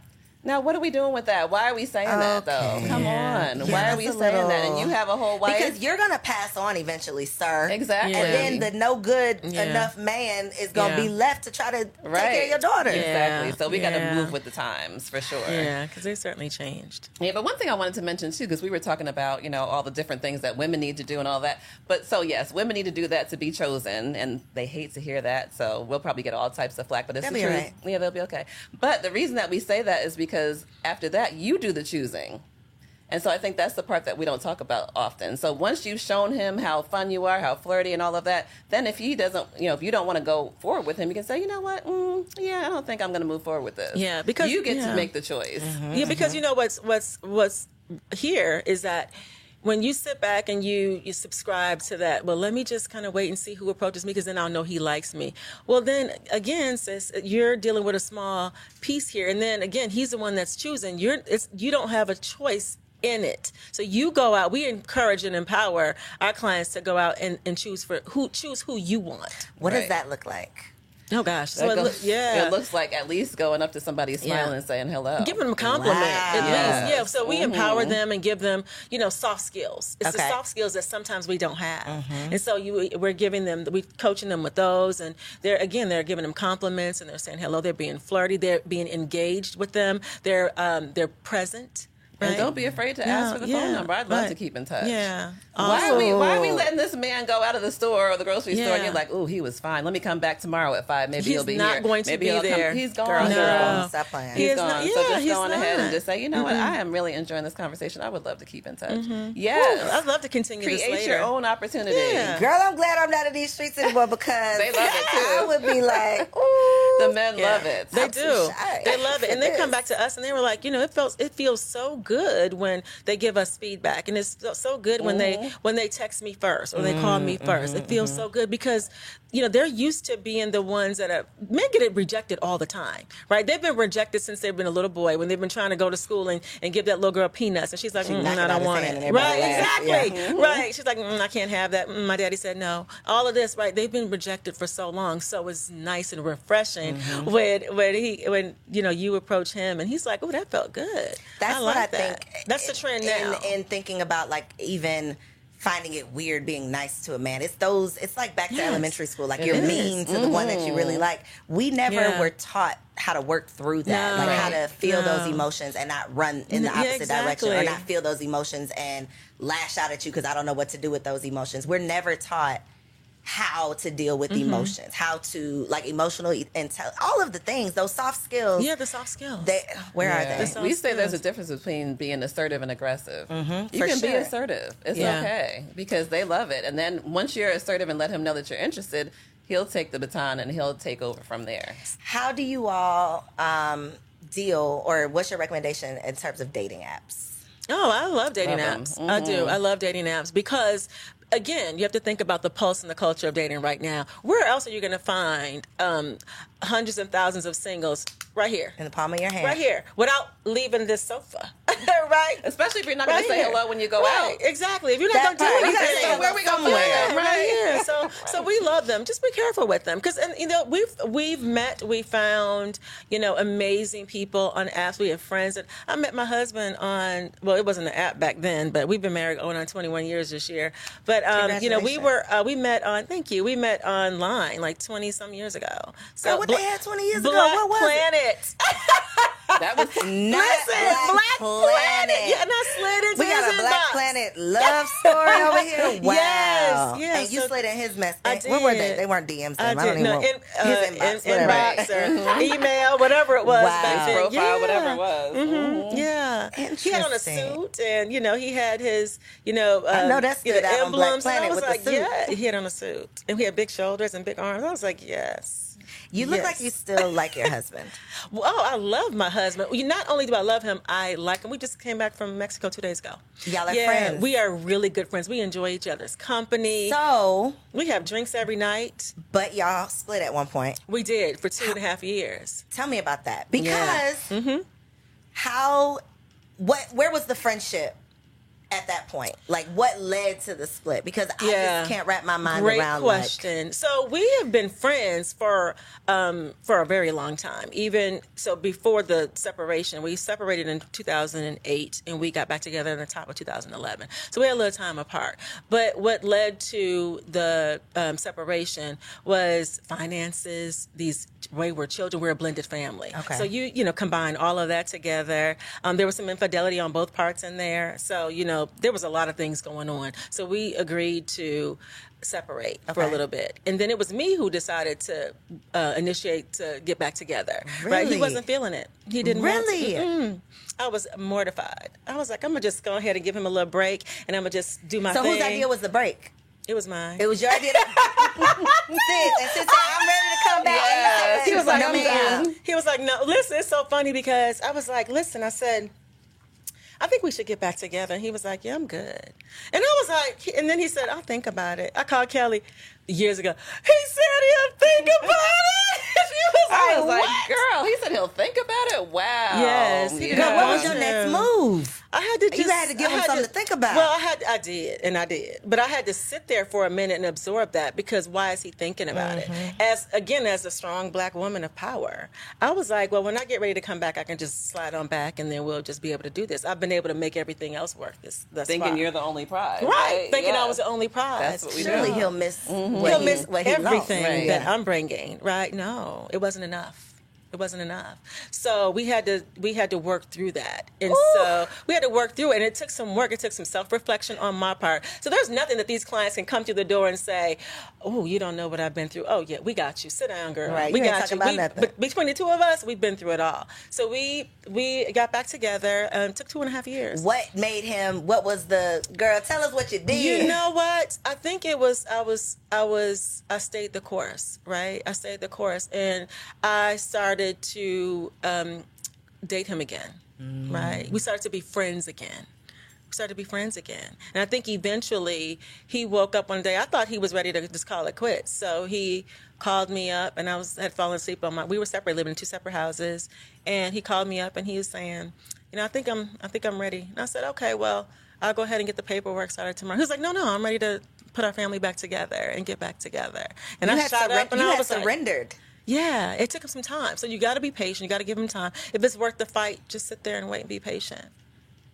Now, what are we doing with that? Why are we saying that, though? Come Yeah. on. Yeah, Why are we a saying that? And you have a whole wife. Because you're gonna pass on eventually, sir. Exactly. And then the no good Yeah. enough man is gonna Yeah. be left to try to take care of your daughter. Yeah. Exactly. So we got to move with the times for sure. yeah, because they certainly changed. Yeah, but one thing I wanted to mention too, because we were talking about you know all the different things that women need to do and all that. But so yes, women need to do that to be chosen, and they hate to hear that. So we'll probably get all types of flack, but it's They'll the be truth. alright. Yeah, they'll be okay. But the reason that we say that is because after that, you do the choosing. And so I think that's the part that we don't talk about often. So once you've shown him how fun you are, how flirty and all of that, then if he doesn't, you know, if you don't want to go forward with him, you can say, you know what, mm, yeah, I don't think I'm going to move forward with this. Yeah, because- you get yeah. to make the choice. Yeah, because you know what's what's what's here is that when you sit back and you you subscribe to that, well, let me just kind of wait and see who approaches me because then I'll know he likes me. Well, then again, sis, you're dealing with a small piece here, and then again, he's the one that's choosing. You're it's you don't have a choice in it. So you go out. We encourage and empower our clients to go out and, and choose for who choose who you want. What does that look like? Oh gosh. So it goes- look- yeah. It looks like at least going up to somebody smiling Yeah. and saying hello. Give them a compliment at Wow. least. Yeah. So we empower Mm-hmm. them and give them, you know, soft skills. It's the soft skills that sometimes we don't have. Mm-hmm. And so you we're giving them we're coaching them with those and they're again they're giving them compliments and they're saying hello, they're being flirty, they're being engaged with them, they're um they're present. And don't be afraid to ask for the Yeah, phone number. I'd love right. to keep in touch. Yeah. Why are we Why are we letting this man go out of the store or the grocery store and Yeah. you're like, oh, he was fine. Let me come back tomorrow at five. Maybe He's he'll be not here. going to Maybe be he'll come- there. He's gone. Girl, No. girl, stop playing. He He's is gone. not- so just he's go on ahead and just say, you know what, mm-hmm. I am really enjoying this conversation. I would love to keep in touch. Mm-hmm. Ooh, Yes. I'd love to continue this Create later. your own opportunity. Yeah. Girl, I'm glad I'm not in these streets anymore because They love it, too. I would be like, ooh. The men love it. They do. They love it, and they come back to us, and they were like, you know, it feels it feels so good when they give us feedback, and it's so- good when Mm-hmm. they when they text me first or they call me 1st It feels mm-hmm. so good because you know they're used to being the ones that are men get rejected all the time, right? They've been rejected since they've been a little boy when they've been trying to go to school and, and give that little girl peanuts, and she's like, mm, I don't want it, right? Exactly, Yeah. right. She's like, mm, I can't have that. Mm, my daddy said no. All of this, right? They've been rejected for so long, so it's nice and refreshing Mm-hmm. when when he when you know you approach him and he's like, oh, that felt good. That's I what I that. think. That's the trend now. In, in thinking about like even finding it weird being nice to a man. It's those. It's like back to elementary school. Like It you're is. mean to the one that you really mm-hmm. like. We never Yeah. were taught how to work through that, No. like how to feel those emotions and not run in the Yeah, opposite direction, or not feel those emotions and lash out at you because I don't know what to do with those emotions. We're never taught how to deal with Mm-hmm. emotions, how to like emotional intel, all of the things, those soft skills. yeah, the soft skills. They, where Yeah. are they? The We say there's a difference between being assertive and aggressive. You for can be assertive. It's Yeah. okay because they love it. And then once you're assertive and let him know that you're interested, he'll take the baton and he'll take over from there. How do you all um, deal, or what's your recommendation in terms of dating apps? Oh, I love dating Love 'em. apps. I do. I love dating apps because, again, you have to think about the pulse and the culture of dating right now. Where else are you going to find um, hundreds and thousands of singles right here? In the palm of your hand. Right here, without leaving this sofa, right? Especially if you're not going to say hello when you go right, out. Exactly. If you're not going to do anything, say hello where we gonna somewhere. Yeah, find right here. So, so we love them. Just be careful with them, because and you know we've we've met, we found you know amazing people on apps. We have friends and I met my husband on. Well, it wasn't an app back then, but we've been married going on 21 years this year. But um, you know we were uh, we met on. Thank you. We met online like 20 some years ago. So Girl, what Bla- they had 20 years ago? What was it? Planet. That was Not Listen, Black, Planet. Yeah, and I slid into We got his a Black inbox. Planet love story over here. Wow. Yes, yes. And you So- slid in his mess. I did. Where were they? They weren't DMs. I Them. I, don't even No, know. in, uh, his inbox. in, whatever. inbox or email, whatever it was Wow. back then. profile, yeah. whatever it was. Mhm, Yeah, he had on a suit, and you know he had his, you know, uh, know that you know, stood out on Black emblems. and I Planet was with the like, suit. yeah, he had on a suit, and he had big shoulders and big arms. I was like, yes. You look Yes. like you still like your husband. Well, oh, I love my husband. Not only do I love him, I like him. We just came back from Mexico two days ago. Y'all are yeah, friends. We are really good friends. We enjoy each other's company. So, we have drinks every night. but y'all split at one point. We did for two and a half years. Tell me about that. Because Yeah. Mm-hmm. how what where was the friendship at that point? Like what led to the split? Because I Yeah. just can't wrap my mind Great around Great question. so we have been friends for um, for a very long time. Even so, before the separation, we separated in 2008, and we got back together in the top of 2011. So we had a little time apart. But what led to the um, separation was finances. These wayward children. We're a blended family. Okay. So you you know combine all of that together. Um, there was some infidelity on both parts in there. So you know there was a lot of things going on. So we agreed to separate for a little bit, and then it was me who decided to uh, initiate to get back together. Right? He wasn't feeling it. He didn't want to. Really? I was mortified. I was like, I'm gonna just go ahead and give him a little break, and I'm gonna just do my thing. So thing. whose idea was the break? It was mine. It was your idea. To- sis, and sis said, I'm ready to come back. Yes. He was like, "No, I'm ma'am." done. He was like, no, listen, it's so funny because I was like, listen, I said, I think we should get back together. And he was like, yeah, I'm good. And I was like, and then he said, I'll think about it. I called Kelly years ago. He said he'll think about it. she was like, I was like, what? girl, he said he'll think about it. Wow. Yes, he- Girl, what was your next move? I had to just, You had to give I him something to think about. Well, I had, I did, and I did, but I had to sit there for a minute and absorb that because why is he thinking about Mm-hmm. it? As again, as a strong black woman of power, I was like, well, when I get ready to come back, I can just slide on back, and then we'll just be able to do this. I've been able to make everything else work. This, thus Thinking far. you're the only prize. right, Right. thinking I was the only prize. That's what we do. Surely he'll miss Mm-hmm. what He'll miss what he lost. everything Right. that Yeah. I'm bringing. Right? No, it wasn't enough. It wasn't enough. So we had to we had to work through that, and so we had to work through it, and it took some work. It took some self reflection on my part. So there's nothing that these clients can come through the door and say, "Oh, you don't know what I've been through." Oh yeah, we got you. Sit down, girl. Right, We you got you. about We- But between the two of us, we've been through it all. So we we got back together. Um, took two and a half years. What made him? What was the girl? Tell us what you did. You know what? I think it was I was I was I stayed the course, right? I stayed the course and I started to um, date him again. Right? We started to be friends again. We started to be friends again. And I think eventually he woke up one day. I thought he was ready to just call it quits. So he called me up and I was had fallen asleep on my we were separate, living in two separate houses. And he called me up and he was saying, you know, I think I'm I think I'm ready. And I said, Okay, well, I'll go ahead and get the paperwork started tomorrow. He was like, No, no, I'm ready to put our family back together and get back together. And you I had, shot surren- up and you I had was like, surrendered. Yeah, it took him some time. So you got to be patient. You got to give him time. If it's worth the fight, just sit there and wait and be patient.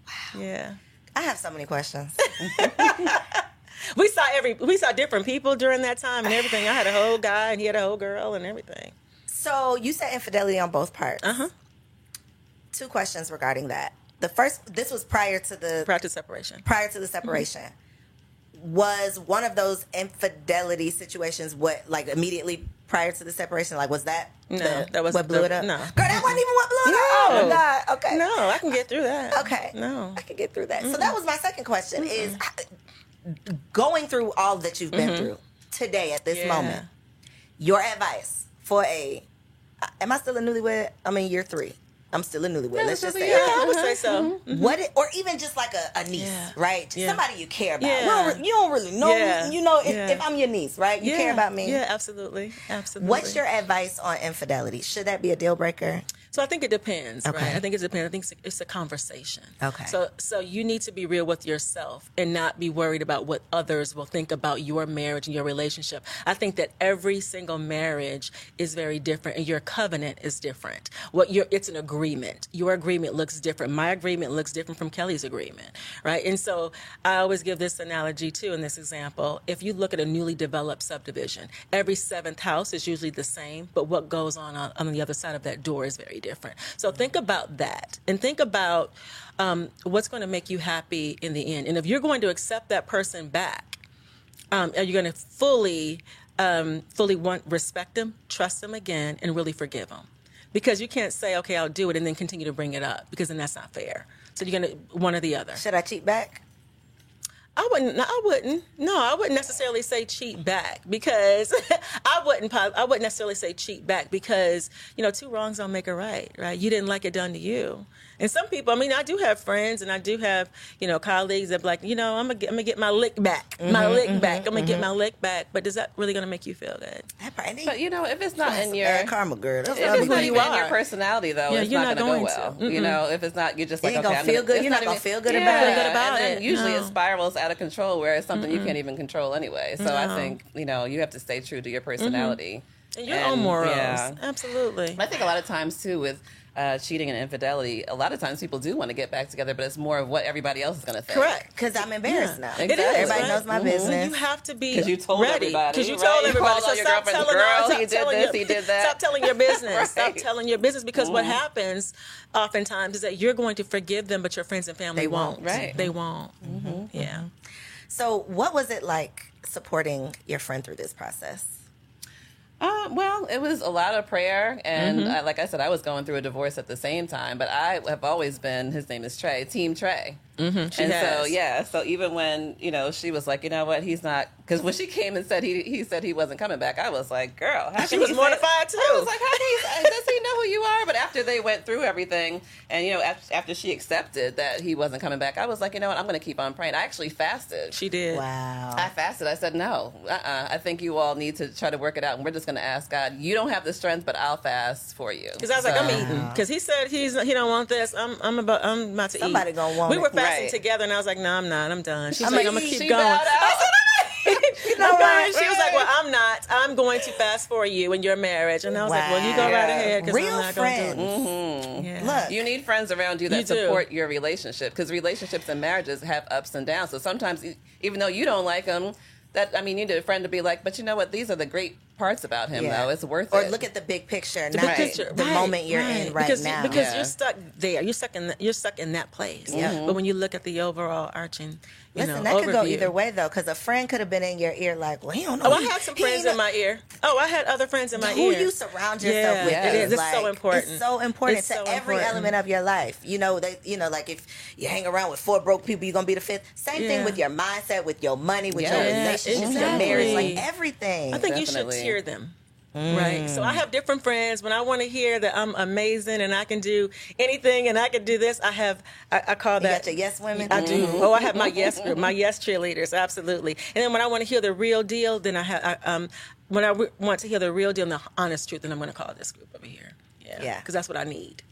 Wow. Yeah. I have so many questions. We saw every we saw different people during that time and everything. I had a whole guy and he had a whole girl and everything. so you said infidelity on both parts. Uh huh. Two questions regarding that. The first, this was prior to the Prior to separation. prior to the separation. Was one of those infidelity situations what like immediately prior to the separation? Like was that No, the- that was what blew the- it up? no. girl, that wasn't even what blew it up. Oh No. my god. Okay. No, I can get through that. Okay. No. I can get through that. So that was my second question: is going through all that you've been through today at this Mm-hmm. Yeah. moment. Your advice for a? Am I still a newlywed? I'm in year three. I'm still a newlywed. Let's just say. Yeah, okay. I would say so. Mm-hmm. Mm-hmm. What it, or even just like a, a niece, Yeah. right? Yeah. Somebody you care about. Yeah. Don't re- you don't really know. Yeah. You know, if, Yeah. if I'm your niece, right? You yeah. care about me. Yeah, absolutely. Absolutely. What's your advice on infidelity? Should that be a deal breaker? So I think it depends, Okay. right? I think it depends. I think it's a, it's a conversation. Okay. So so you need to be real with yourself and not be worried about what others will think about your marriage and your relationship. I think that every single marriage is very different and your covenant is different. What your it's an agreement. Your agreement looks different. My agreement looks different from Kelly's agreement, right? And so I always give this analogy too in this example. If you look at a newly developed subdivision, every seventh house is usually the same, but what goes on on, on the other side of that door is very different. So think about that and think about um, what's going to make you happy in the end. And if you're going to accept that person back, um, are you going to fully, um, fully want respect them, trust them again, and really forgive them? Because you can't say, "Okay, I'll do it," and then continue to bring it up because then that's not fair. So you're going to one or the other. Should I cheat back? I wouldn't. I wouldn't. No, I wouldn't necessarily say cheat back because I wouldn't. I wouldn't necessarily say cheat back because you know two wrongs don't make a right. Right? You didn't like it done to you. And some people. I mean, I do have friends and I do have you know colleagues that be like, you know, I'm gonna get, I'm gonna get my lick back, my mm-hmm, lick mm-hmm, back. I'm gonna get mm-hmm. my lick back. But is that really gonna make you feel good? That probably, But you know, if it's not in your karma, girl. That's If what I it's not be- even in your personality, though, Yeah, it's you're not, not going to go going well. to. You know, if it's not, you're just like, ain't okay, gonna I'm feel gonna- good. You're not gonna even- feel good yeah. about it. Good about and then it. usually it No. spirals out of control, where it's something you can't even control anyway. So I think you know you have to stay true to your personality And your own morals. Yeah. Absolutely. I think a lot of times too with uh, cheating and infidelity, a lot of times people do want to get back together, but it's more of what everybody else is going to think. Correct. Because I'm embarrassed Yeah. now. It is. Everybody right? knows my Mhm. business. You have to be 'Cause you told ready. everybody, Because you right? told You everybody. called all So stop telling "Girl, stop he did telling this, your- he did that." Stop telling your business. Stop telling your business because what happens oftentimes is that you're going to forgive them, but your friends and family They won't. won't. Right. They won't. Yeah. So, what was it like supporting your friend through this process? Uh, well, it was a lot of prayer, and Mm-hmm. uh, like I said, I was going through a divorce at the same time. But I have always been. His name is Trey, Team Trey. Mm-hmm. and so yeah, so even when you know she was like, you know what, he's not because when she came and said he he said he wasn't coming back, I was like, girl, how She was he say- mortified, too. I was like, how can he, does he know who you are? But after they went through everything, and you know after, after she accepted that he wasn't coming back, I was like, you know what, I'm going to keep on praying. I actually fasted. She did. Wow. I fasted. I said, no, uh-uh. I think you all need to try to work it out. And we're just going to ask God, you don't have the strength, but I'll fast for you. Because I was like, I'm eating. Because he said he's he don't want this. I'm I'm about I'm about to Somebody eat. Somebody gonna want We it. were fasting Right. together, and I was like, No, I'm not. I'm done. She's I'm like, like, I'm gonna keep going. you know I'm what? going. She was like, "Well, I'm not. I'm going to fast for you and your marriage." And I was like, "Well, you go right ahead." ahead." 'cause Real I'm not friends. Gonna do it. Mm-hmm. Yeah. Look, You need friends around you that You do. support your relationship because relationships and marriages have ups and downs. So sometimes, e- even though you don't like them, that I mean, you need a friend to be like, but you know what? These are the great parts about him, Yeah. though. It's worth or it. look at the big picture, The not big picture, the right, moment you're in right because, now. Because Yeah. you're stuck there. You're stuck in. The, you're stuck in that place. Yeah. But when you look at the overall arching, you Listen, know, that could go either way though, because a friend could have been in your ear like, "Well, he don't know." Oh, I he- had some friends in my ear. Oh, I had other friends in my who ear. Who you surround yourself Yeah, with it is is. It's so important. It's so important It's to so every important. element of your life. You know that you know, like if you hang around with four broke people, you're gonna be the fifth. Same thing with your mindset, with your money, with your Yeah, relationships, your marriage, like everything. I think you should tier them. Right. So I have different friends. When I want to hear that I'm amazing and I can do anything and I can do this, I have, I, I call you that. got your yes women. I do. Oh, I have my yes group, my yes cheerleaders, absolutely. And then when I want to hear the real deal, then I have, I, um, when I re- want to hear the real deal and the honest truth, then I'm going to call this group over here. Yeah. Yeah. Because that's what I need.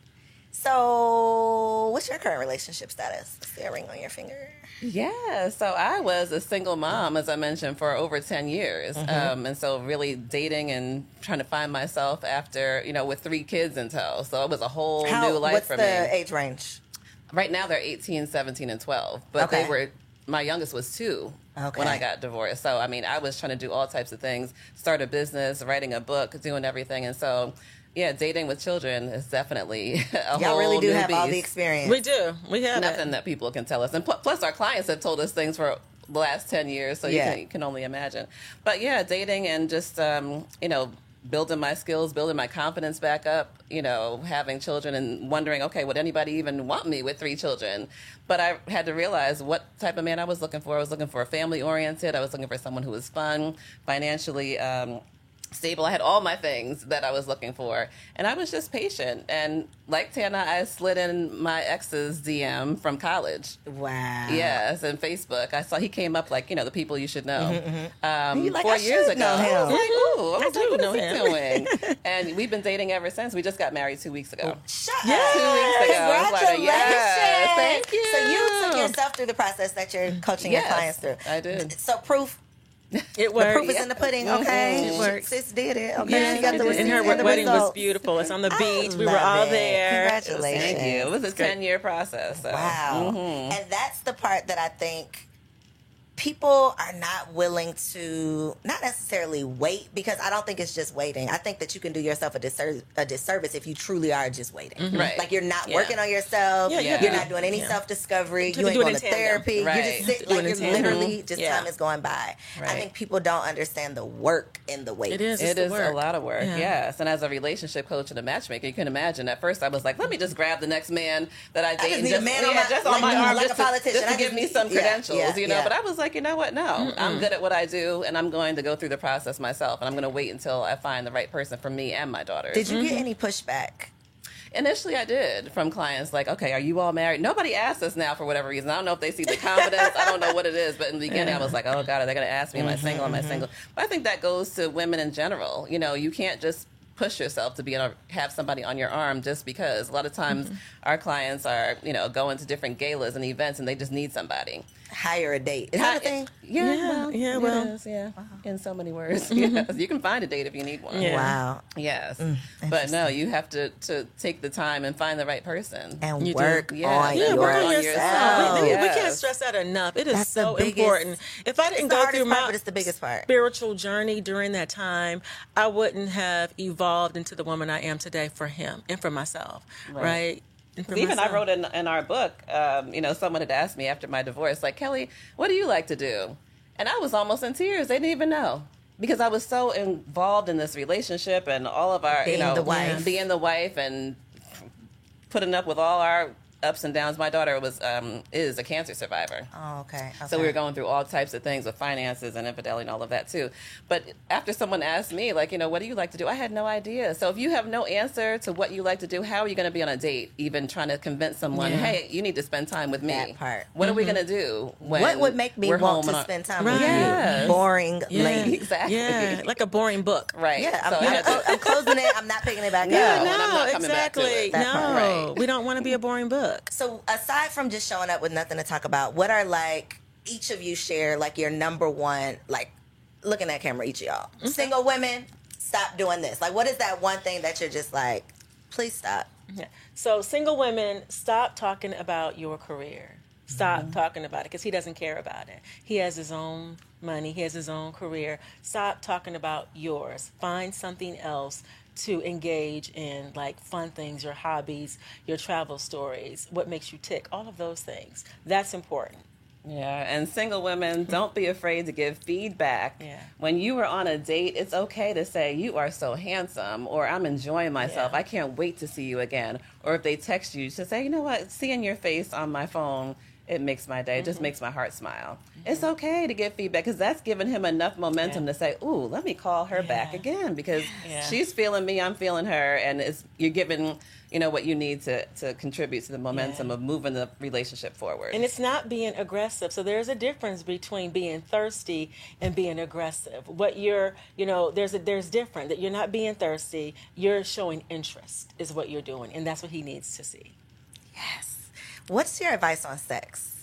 So, what's your current relationship status? Is there a ring on your finger? Yeah, so I was a single mom, as I mentioned, for over 10 years. Mm-hmm. Um, and so, really dating and trying to find myself after, you know, with three kids in tow. So, it was a whole new life for me. what's the age range? Right now, they're 18, 17, and 12. But Okay. they were, my youngest was two Okay. when I got divorced. So, I mean, I was trying to do all types of things start a business, writing a book, doing everything. And so, yeah, dating with children is definitely a whole new beast. Y'all really do new have all the experience. We do. We have nothing it. that people can tell us. And pl- plus, our clients have told us things for the last 10 years, so you, can, you can only imagine. But yeah, dating and just, um, you know, building my skills, building my confidence back up, you know, having children and wondering, okay, would anybody even want me with three children? But I had to realize what type of man I was looking for. I was looking for a family oriented, I was looking for someone who was fun, financially. Um, stable. I had all my things that I was looking for, and I was just patient. And like Tana, I slid in my ex's DM from college. Wow. Yes, and Facebook. I saw he came up like you know the people you should know. Um, like, four I years ago, know I was like, ooh, I was do like, know him. doing? and we've been dating ever since. We just got married two weeks ago. Shut. Two weeks ago. I like, Congratulations. yes, thank you. So you took yourself through the process that you're coaching your clients through. I did. So proof, It the worked. proof is in the pudding, okay? It works. Sis did it, okay? Yeah, she got the did. receipts and her and the wedding was beautiful. It's on the I beach. We were all it. there. Congratulations. Thank you. It was a ten year process. So. Wow. Mm-hmm. And that's the part that I think people are not willing to not necessarily wait because I don't think it's just waiting. I think that you can do yourself a disservice, a disservice if you truly are just waiting. Mm-hmm. Right. Like you're not Yeah. working on yourself. Yeah, yeah. You're not doing any Yeah. self discovery. You You have ain't to do going to tandem. therapy. You're just sitting like you're tandem. literally mm-hmm. just Yeah. time is going by. Right. I think people don't understand the work in the wait. It is. It the is a lot of work, Yeah. yes. And as a relationship coach and a matchmaker, you can imagine. At first, I was like, "Let me just grab the next man that I date, just and need a man on my- just like- on my like arm, a just, to, just to give me some credentials, you know." But I was like, you know what? No, I'm good at what I do, and I'm going to go through the process myself, and I'm going to wait until I find the right person for me and my daughter. Did you get mm-hmm. any pushback? Initially, I did from clients like, "Okay, are you all married?" Nobody asks us now for whatever reason. I don't know if they see the confidence. I don't know what it is, but in the beginning, I was like, "Oh God, are they going to ask me? Am I mm-hmm, single? Am I mm-hmm. single?" But I think that goes to women in general. You know, you can't just push yourself to be in a, have somebody on your arm just because. A lot of times, our clients are you know going to different galas and events, and they just need somebody. Hire a date. Is that a thing? Yeah, Yeah, well, yeah, well. is, yeah. Uh-huh. In so many words, mm-hmm. yes. You can find a date if you need one. Yeah. Wow. Yes, mm, but no, you have to to take the time and find the right person. And You do. work Yeah. on Yeah, Yeah, your work on on yourself. yourself. We, we- we can't stress that enough. It is That's so biggest- important. If I didn't go through part, my but it's the biggest part. spiritual journey during that time, I wouldn't have evolved into the woman I am today for him and for myself. Right. And Even I wrote in in our book, um, you know, someone had asked me after my divorce, like Kelly, what do you like to do? And I was almost in tears. They didn't even know because I was so involved in this relationship and all of our, Being you know, the wife. being the wife and putting up with all our ups and downs. My daughter was um, is a cancer survivor. Oh, okay. So we were going through all types of things with finances and infidelity and all of that too. But after someone asked me, like, you know, what do you like to do? I had no idea. So if you have no answer to what you like to do, how are you going to be on a date, even trying to convince someone, Yeah. hey, you need to spend time with me? That part. What are we going to do? When what would make me want home to on- spend time Right. with Yes. you? Boring Yeah. lady. Exactly. Yeah, like a boring book. Right. Yeah, I'm, So I I'm, to- I'm closing it. I'm not picking it back No, up. and I'm no, not coming back to exactly. it. No, part. Right. we don't want to be a boring book. So aside from just showing up with nothing to talk about, what are like each of you share like your number one like looking at camera each of y'all single women stop doing this like what is that one thing that you're just like please stop Yeah. So, single women, stop talking about your career. Stop Mm-hmm. talking about it because he doesn't care about it. He has his own money, he has his own career. Stop talking about yours. Find something else to engage in, like fun things, your hobbies, your travel stories, what makes you tick, all of those things. That's important. Yeah, and single women, don't be afraid to give feedback. Yeah. When you are on a date, it's okay to say, You are so handsome, or I'm enjoying myself. Yeah. I can't wait to see you again. Or if they text you, to say, You know what, seeing your face on my phone, it makes my day. It Mm-hmm. just makes my heart smile. It's okay to give feedback because that's giving him enough momentum Yeah. to say, Ooh, let me call her back again because Yeah. she's feeling me, I'm feeling her, and it's, you're giving. You know what you need to, to contribute to the momentum Yeah. of moving the relationship forward. And it's not being aggressive. So there's a difference between being thirsty and being aggressive. What you're, you know, there's a there's different that you're not being thirsty. You're showing interest is what you're doing, and that's what he needs to see. yes what's your advice on sex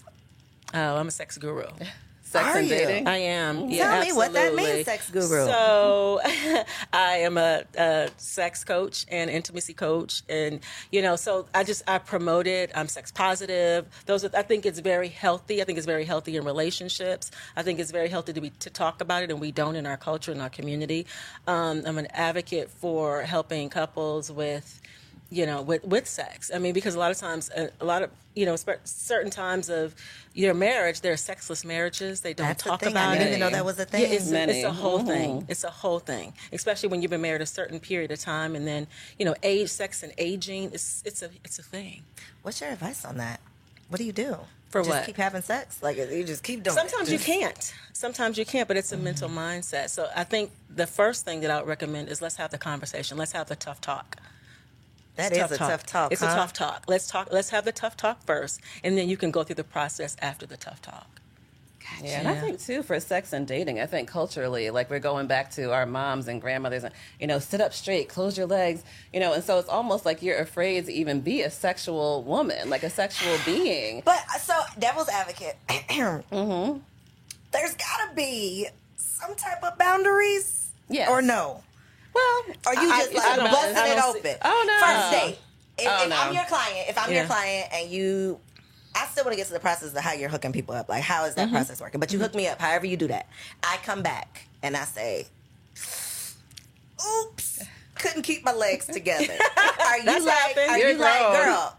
Oh, I'm a sex guru. Sex Are and you? dating. I am. Yeah, Tell me what that means, sex guru. So, I am a, a sex coach and intimacy coach, and you know, so I just I promote it. I'm sex positive. Those are, I think it's very healthy. I think it's very healthy in relationships. I think it's very healthy to be to talk about it, and we don't in our culture in our community. Um, I'm an advocate for helping couples with you know, with with sex. I mean, because a lot of times, uh, a lot of you know, spe- certain times of your marriage, there are sexless marriages. They don't That's talk about I didn't it. even know that was a thing. Yeah, it's, it's a whole Mhm. thing. It's a whole thing, especially when you've been married a certain period of time, and then you know, age, sex, and aging. It's it's a it's a thing. what's your advice on that what do you do For just what? keep having sex like you just keep doing it. Sometimes you can't. Sometimes you can't, but it's a mental mindset. So I think the first thing that I would recommend is let's have the conversation. Let's have the tough talk. That It's is a tough talk It's huh? a tough talk. Let's talk. Let's have the tough talk first, and then you can go through the process after the tough talk. Yeah, and I think too for sex and dating, I think culturally, like we're going back to our moms and grandmothers, and you know, sit up straight, close your legs, you know, and so it's almost like you're afraid to even be a sexual woman, like a sexual being. But so, devil's advocate. mm-hmm. There's got to be some type of boundaries. Yes. Or no? Well, Or you just I like busting it don't see- open? Oh no, First date. If, Oh, if I'm your client, if I'm your client, and you, I still want to get to the process of how you're hooking people up. Like, how is Mm-hmm. that process working? But you hook me up, however you do that. I come back and I say, "Oops, couldn't keep my legs together." Are you That's like? Are You're you like, girl?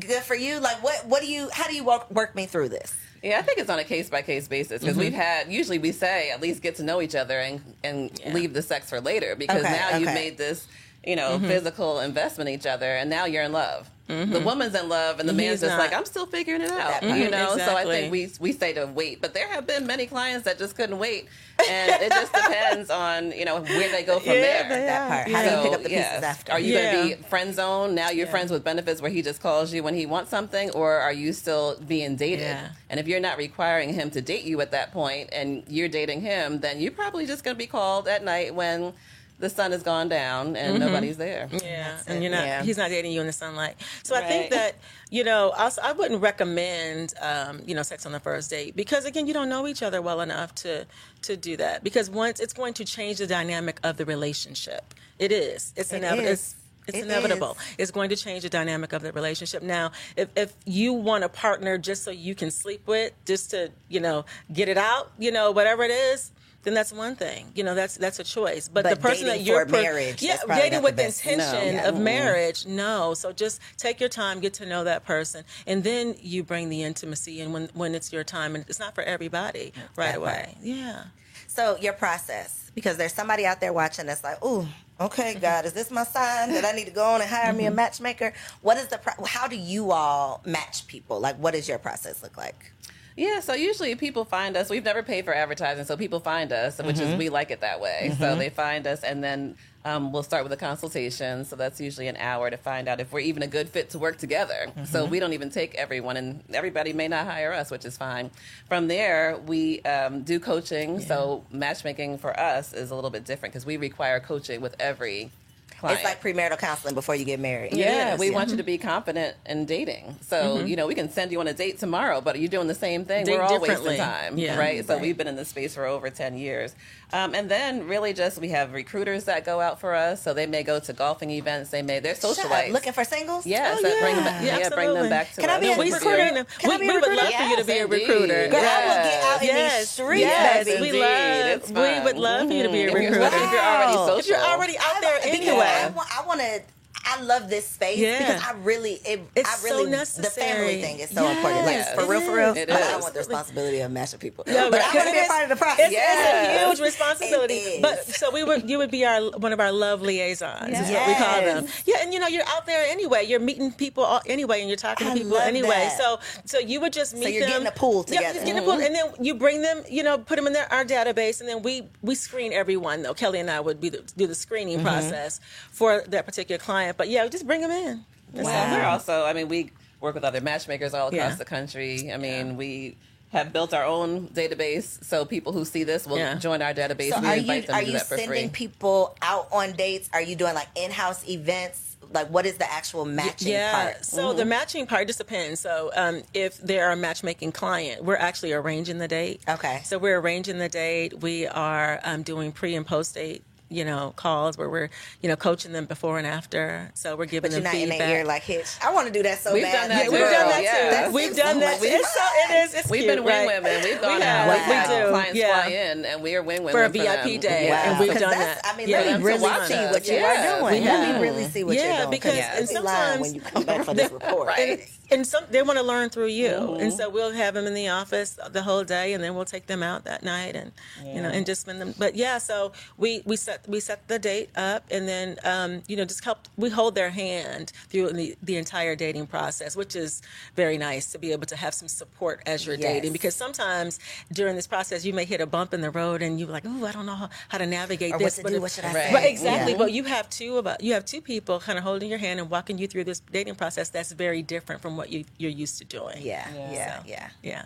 Good for you. Like, what? What do you? How do you work, work me through this? Yeah, I think it's on a case by case basis because we've mm-hmm. had usually we say at least get to know each other and and leave the sex for later because Okay, now you've made this you know mm-hmm. physical investment in each other and now you're in love. The woman's in love and the man's He's just not. like I'm still figuring it out. That part. You know, so I think we we say to wait, but there have been many clients that just couldn't wait, and it just depends on you know where they go from Yeah, there. That are. part. How do you pick up the yes. pieces after? Are you Yeah. going to be friend zone? Now you're Yeah. friends with benefits where he just calls you when he wants something, or are you still being dated? Yeah. And if you're not requiring him to date you at that point and you're dating him, then you're probably just going to be called at night when the sun has gone down and nobody's there. Yeah, That's and it. you're not. Yeah. He's not dating you in the sunlight. So I think that you know, I, I wouldn't recommend um, you know sex on the first date because again, you don't know each other well enough to to do that. Because once it's going to change the dynamic of the relationship. It is. It's It inevitable. is. It's, it's It inevitable. is. It's going to change the dynamic of the relationship. Now, if, if you want a partner just so you can sleep with, just to you know get it out, you know whatever it is, then that's one thing. You know that's that's a choice. But, But the person that you're per- marriage, yeah, dating with the intention No. of Yeah. marriage, no. So just take your time, get to know that person, and then you bring the intimacy. And when when it's your time, and it's not for everybody right That away. part. Yeah. So your process, because there's somebody out there watching that's like, ooh, Okay, mm-hmm. God, is this my sign that I need to go on and hire me a mm-hmm. matchmaker? What is the pro- how do you all match people? Like, what does your process look like? Yeah, so usually people find us. We've never paid for advertising, so people find us, which is we like it that way. So they find us, and then um, we'll start with a consultation. So that's usually an hour to find out if we're even a good fit to work together. So we don't even take everyone, and everybody may not hire us, which is fine. From there, we um, do coaching. So matchmaking for us is a little bit different because we require coaching with every client. It's like premarital counseling before you get married. Yeah, we yeah. want you to be confident in dating. So, you know, we can send you on a date tomorrow, but are you doing the same thing? Date We're all differently. wasting time, Yeah. right? So Right. we've been in this space for over 10 years. Um, and then really just we have recruiters that go out for us. So they may go to golfing events. They may, they're Shut socialites. Looking for singles? Yes, Oh, that bring them, yeah. back, Yeah, yeah, bring them back to Can I us. be a we recruiter? recruiting them. Can I we, be a we would recruiter? love for you to be a recruiter. Girl, I Yeah. will get out in these Yes, streets, yes, baby. we Indeed. love. We would love for you to be a. If you're- recruiter. If you're already social. If you're already out there anyway. I want, I want to. I love this space Yeah. because I really, it, It's I so really, the family thing is so Yes, important. Like Yes, for real, for real. It But I is. don't want the responsibility of matching people. Yeah, but I want to be a part of the process. It's, Yes. it's a huge responsibility. It is. But so we would, you would be our one of our love liaisons. Is what we call them. Yeah, and you know you're out there anyway. You're meeting people all, anyway, and you're talking to people anyway. that. So so you would just meet you're them. getting a pool together. Yeah, together. just getting a pool, and then you bring them. You know, put them in their, our database, and then we we screen everyone. Though Kelly and I would be the, do the screening mm-hmm. process for that particular client. But yeah, just bring them in. That's Well, all. we're also, I mean, we work with other matchmakers all across Yeah. the country. I mean, we have built our own database, so people who see this will Yeah. join our database. So we are invite you them are to do you that for sending free. people out on dates? Are you doing like in-house events? Like what is the actual matching yeah. part? So the matching part just depends. So um, if they're a matchmaking client, we're actually arranging the date. Okay. So we're arranging the date. We are um, doing pre and post date. You know, calls where we're, you know, coaching them before and after. So we're giving But you're them not in feedback. their ear like Hitch. I want to do that so We've bad. done that Yeah, we've done that yeah. too. We've seems done so that. much It's so it is. It's We've cute, been wing right? women. We've gone We out. have. We've We do. clients Yeah. fly in, and we are wing women For a them. VIP day, Yeah. and we've 'Cause done that. I mean, Yeah, let me really see what you Yeah. are doing. Yeah. Let me really see what you're doing. because- and sometimes- when you come back for this report. and, and some they want to learn through you, Mm-hmm. and so we'll have them in the office the whole day, and then we'll take them out that night, and you know, and just spend them. But yeah, so we we set we set the date up, and then um, you know just help we hold their hand through the, the entire dating process, which is very nice to be able to have some support as you're Yes. dating, because sometimes during this process you may hit a bump in the road, and you're like, oh, I don't know how, how to navigate Or this. what to but do, what should I Right. Right, exactly. Yeah. But you have two about you have two people kind of holding your hand and walking you through this dating process that's very different from what you you're used to doing. Yeah, yeah, So, yeah. yeah.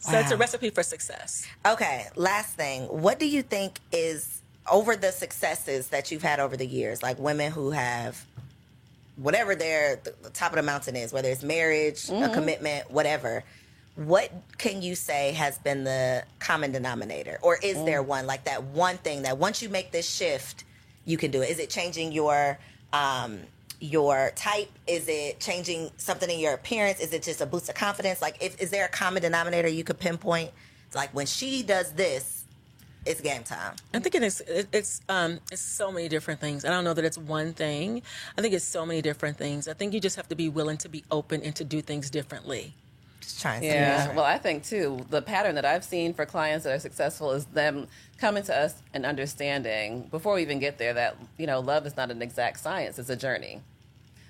So it's a recipe for success. Okay, last thing. What do you think is over the successes that you've had over the years, like women who have whatever their the top of the mountain is, whether it's marriage, a commitment, whatever. What can you say has been the common denominator, or is there one like that one thing that once you make this shift, you can do it? Is it changing your um, your type? Is it changing something in your appearance? Is it just a boost of confidence? Like, if is there a common denominator you could pinpoint? Like when she does this, it's game time. I think it is. It, it's um, it's so many different things. I don't know that it's one thing. I think it's so many different things. I think you just have to be willing to be open and to do things differently. Just trying Yeah, different. well, I think too, the pattern that I've seen for clients that are successful is them coming to us and understanding before we even get there that, you know, love is not an exact science, it's a journey.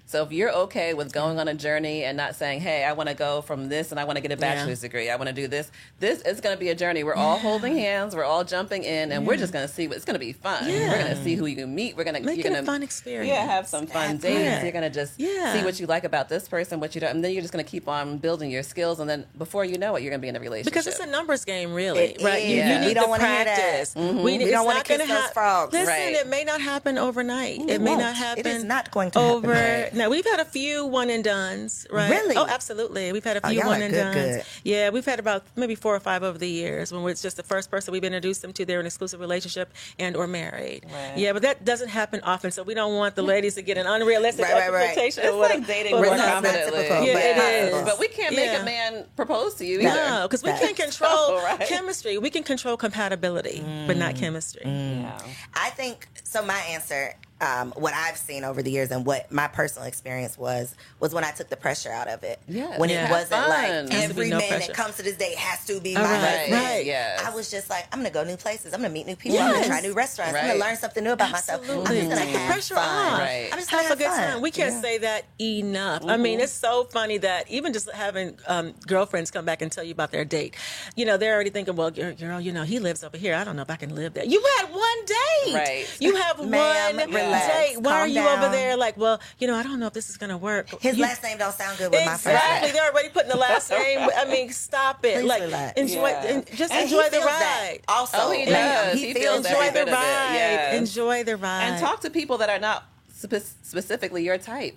So if you're okay with going on a journey and not saying, "Hey, I want to go from this and I want to get a bachelor's degree. I want to do this." This is going to be a journey. We're all holding hands. We're all jumping in, and we're just going to see. what It's going to be fun. We're going to see who you meet. We're going to Make you're it a gonna, fun experience. Yeah, have some fun That's dates. right. You're going to just Yeah. see what you like about this person, what you don't, and then you're just going to keep on building your skills, and then before you know it, you're going to be in a relationship. Because it's a numbers game, really, It right? You, is. you We need don't to wanna hear that. practice. Mm-hmm. We, We it's don't wanna not gonna kiss those hap- frogs. Listen, Right. it may not happen overnight. It, may won't. not happen. It is not going to happen over. overnight. Now we've had a few one and dones, right? Really? Oh, absolutely. We've had a Oh, few y'all one are and good, dones. good. Yeah, we've had about maybe four or five over the years when it's just the first person we've introduced them to. They're in an exclusive relationship and or married. Right. Yeah, but that doesn't happen often, so we don't want the ladies to get an unrealistic Right, right, right. expectation It's of what like dating what more a That's husband- not confidently. typical, Yeah, but it possible. is. But we can't make Yeah. a man propose to you either. No, because we can't control Right. chemistry. We can control compatibility, but not mm. chemistry. Yeah. I think so. My answer, um, what I've seen over the years and what my personal experience was was when I took the pressure out of it. Yeah, when yeah. it wasn't Fun. like Has to be every no man pressure. that comes to this date has to be my right, husband. right. Yes. I was just like, I'm gonna go new places. I'm gonna meet new people. I'm gonna try new restaurants. I'm gonna learn something new about myself. I'm Absolutely. just gonna Take the have pressure fun. off. Right. I'm just have gonna a good fun. time. We can't say that enough. I mean, it's so funny that even just having um, girlfriends come back and tell you about their date, you know, they're already thinking, well, girl, girl, you know, he lives over here. I don't know if I can live there. You had one date. Right. You have one relax. Date. Why Calm are you down. over there like, well, you know, I don't know if this is going to work. His You- last name don't sound good with my first Exactly. name. They're already putting the last name. I mean, stop it. Please like, relax. enjoy, Yeah. en- just And enjoy the ride. Also, Oh, he ma'am. does. He, He feels feels that. Enjoy every the bit of it, ride. yes. Enjoy the ride. and talk to people that are not spe- specifically your type.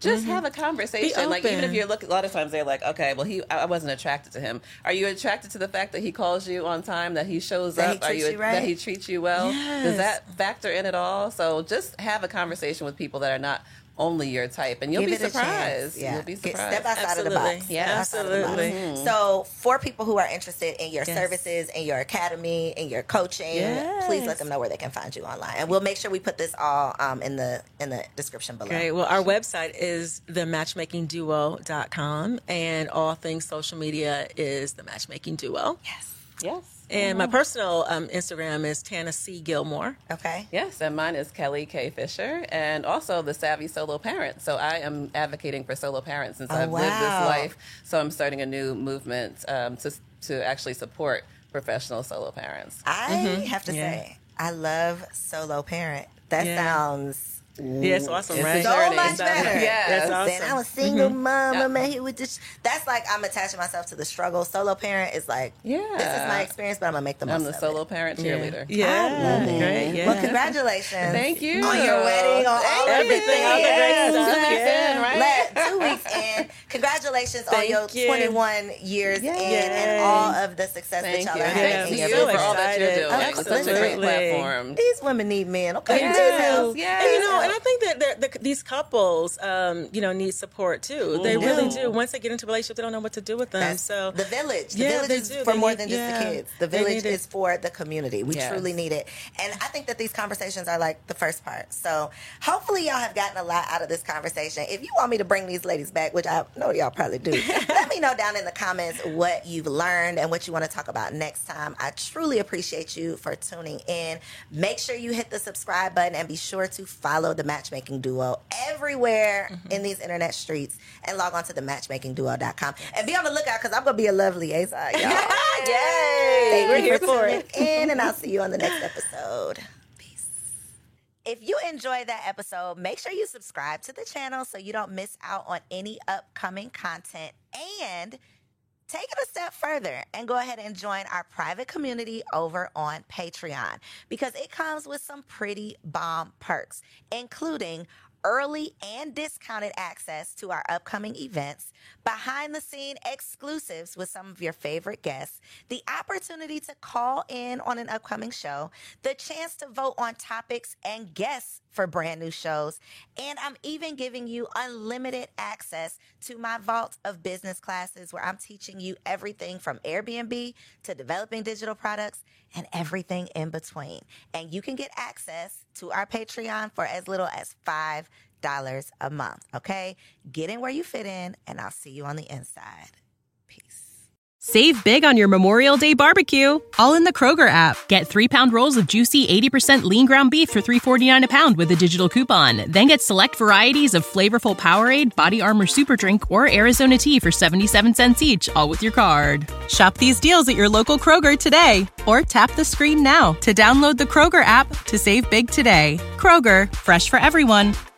Just mm-hmm. have a conversation. Like even if you're looking, a lot of times they're like, okay, well he, I wasn't attracted to him. Are you attracted to the fact that he calls you on time, that he shows That he up, are you, you right? that he treats you well? Yes. Does that factor in at all? So just have a conversation with people that are not only your type, and you'll Give be it a chance. surprised. Yeah. You'll be Get- surprised. Step outside of the box. Yeah, Step outside of the box. absolutely. So, for people who are interested in your Yes. services, in your academy, in your coaching, please let them know where they can find you online, and we'll make sure we put this all um, in the in the description below. Great. Well, our website is thematchmakingduo.com, and all things social media is the Matchmaking Duo. Yes. yes. And my personal um, Instagram is Tana C. Gilmore. Okay. Yes, and mine is Kelly K. Fisher, and also the Savvy Solo Parent. So I am advocating for solo parents since Oh, I've lived this life. So I'm starting a new movement um, to to actually support professional solo parents. I have to Mm-hmm. Yeah. say, I love solo parent. That Yeah. sounds Yeah, it's awesome, It's a right? so journey. much better. Yes. That's Then awesome. I'm a single Mm-hmm. mom. Yeah. I'm out here with this. That's like I'm attaching myself to the struggle. Solo parent is like, Yeah. this is my experience, but I'm gonna make the most I'm the of solo it. parent cheerleader. Yeah. I love it. Great. Yeah. Well, congratulations. Thank you. On your wedding, on all Thank Everything, all the Yes. great stuff. Two weeks Yeah. in, right? Let, two weeks in. Congratulations on your you. 21 years in and all of the success Thank that you. y'all are having Thank in you so for business. all that you're excited. doing. It's such a great Absolutely. platform. These women need men. Okay, Yes. Yes. And you know, and I think that the, these couples, um, you know, need support too. They really do. Once they get into a relationship, they don't know what to do with them. That's so the village. The Yeah, village they is do. for They more need- than just yeah. the kids. The village is for the community. We Yes. truly need it. And I think that these conversations are like the first part. So hopefully y'all have gotten a lot out of this conversation. If you want me to bring these ladies back, which I know y'all probably do, let me know down in the comments what you've learned and what you want to talk about next time. I truly appreciate you for tuning in. Make sure you hit the subscribe button and be sure to follow the Matchmaking Duo everywhere mm-hmm. in these internet streets and log on to the matchmakingduo.com and be on the lookout because I'm going to be a love liaison, y'all. Yay! Thank We're here for it. in, and I'll see you on the next episode. Peace. If you enjoyed that episode, make sure you subscribe to the channel so you don't miss out on any upcoming content and take it a step further and go ahead and join our private community over on Patreon because it comes with some pretty bomb perks, including early and discounted access to our upcoming events, behind the scene exclusives with some of your favorite guests, the opportunity to call in on an upcoming show, the chance to vote on topics and guests for brand new shows, and I'm even giving you unlimited access to my vault of business classes where I'm teaching you everything from Airbnb to developing digital products and everything in between. And you can get access to our Patreon for as little as $5 a month. Okay? Get in where you fit in, and I'll see you on the inside. Peace. Save big on your Memorial Day barbecue, all in the Kroger app. Get three pound rolls of juicy 80% lean ground beef for $3.49 a pound with a digital coupon. Then get select varieties of flavorful Powerade, Body Armor Super Drink, or Arizona tea for 77 cents each, all with your card. Shop these deals at your local Kroger today, or tap the screen now to download the Kroger app to save big today. Kroger, fresh for everyone.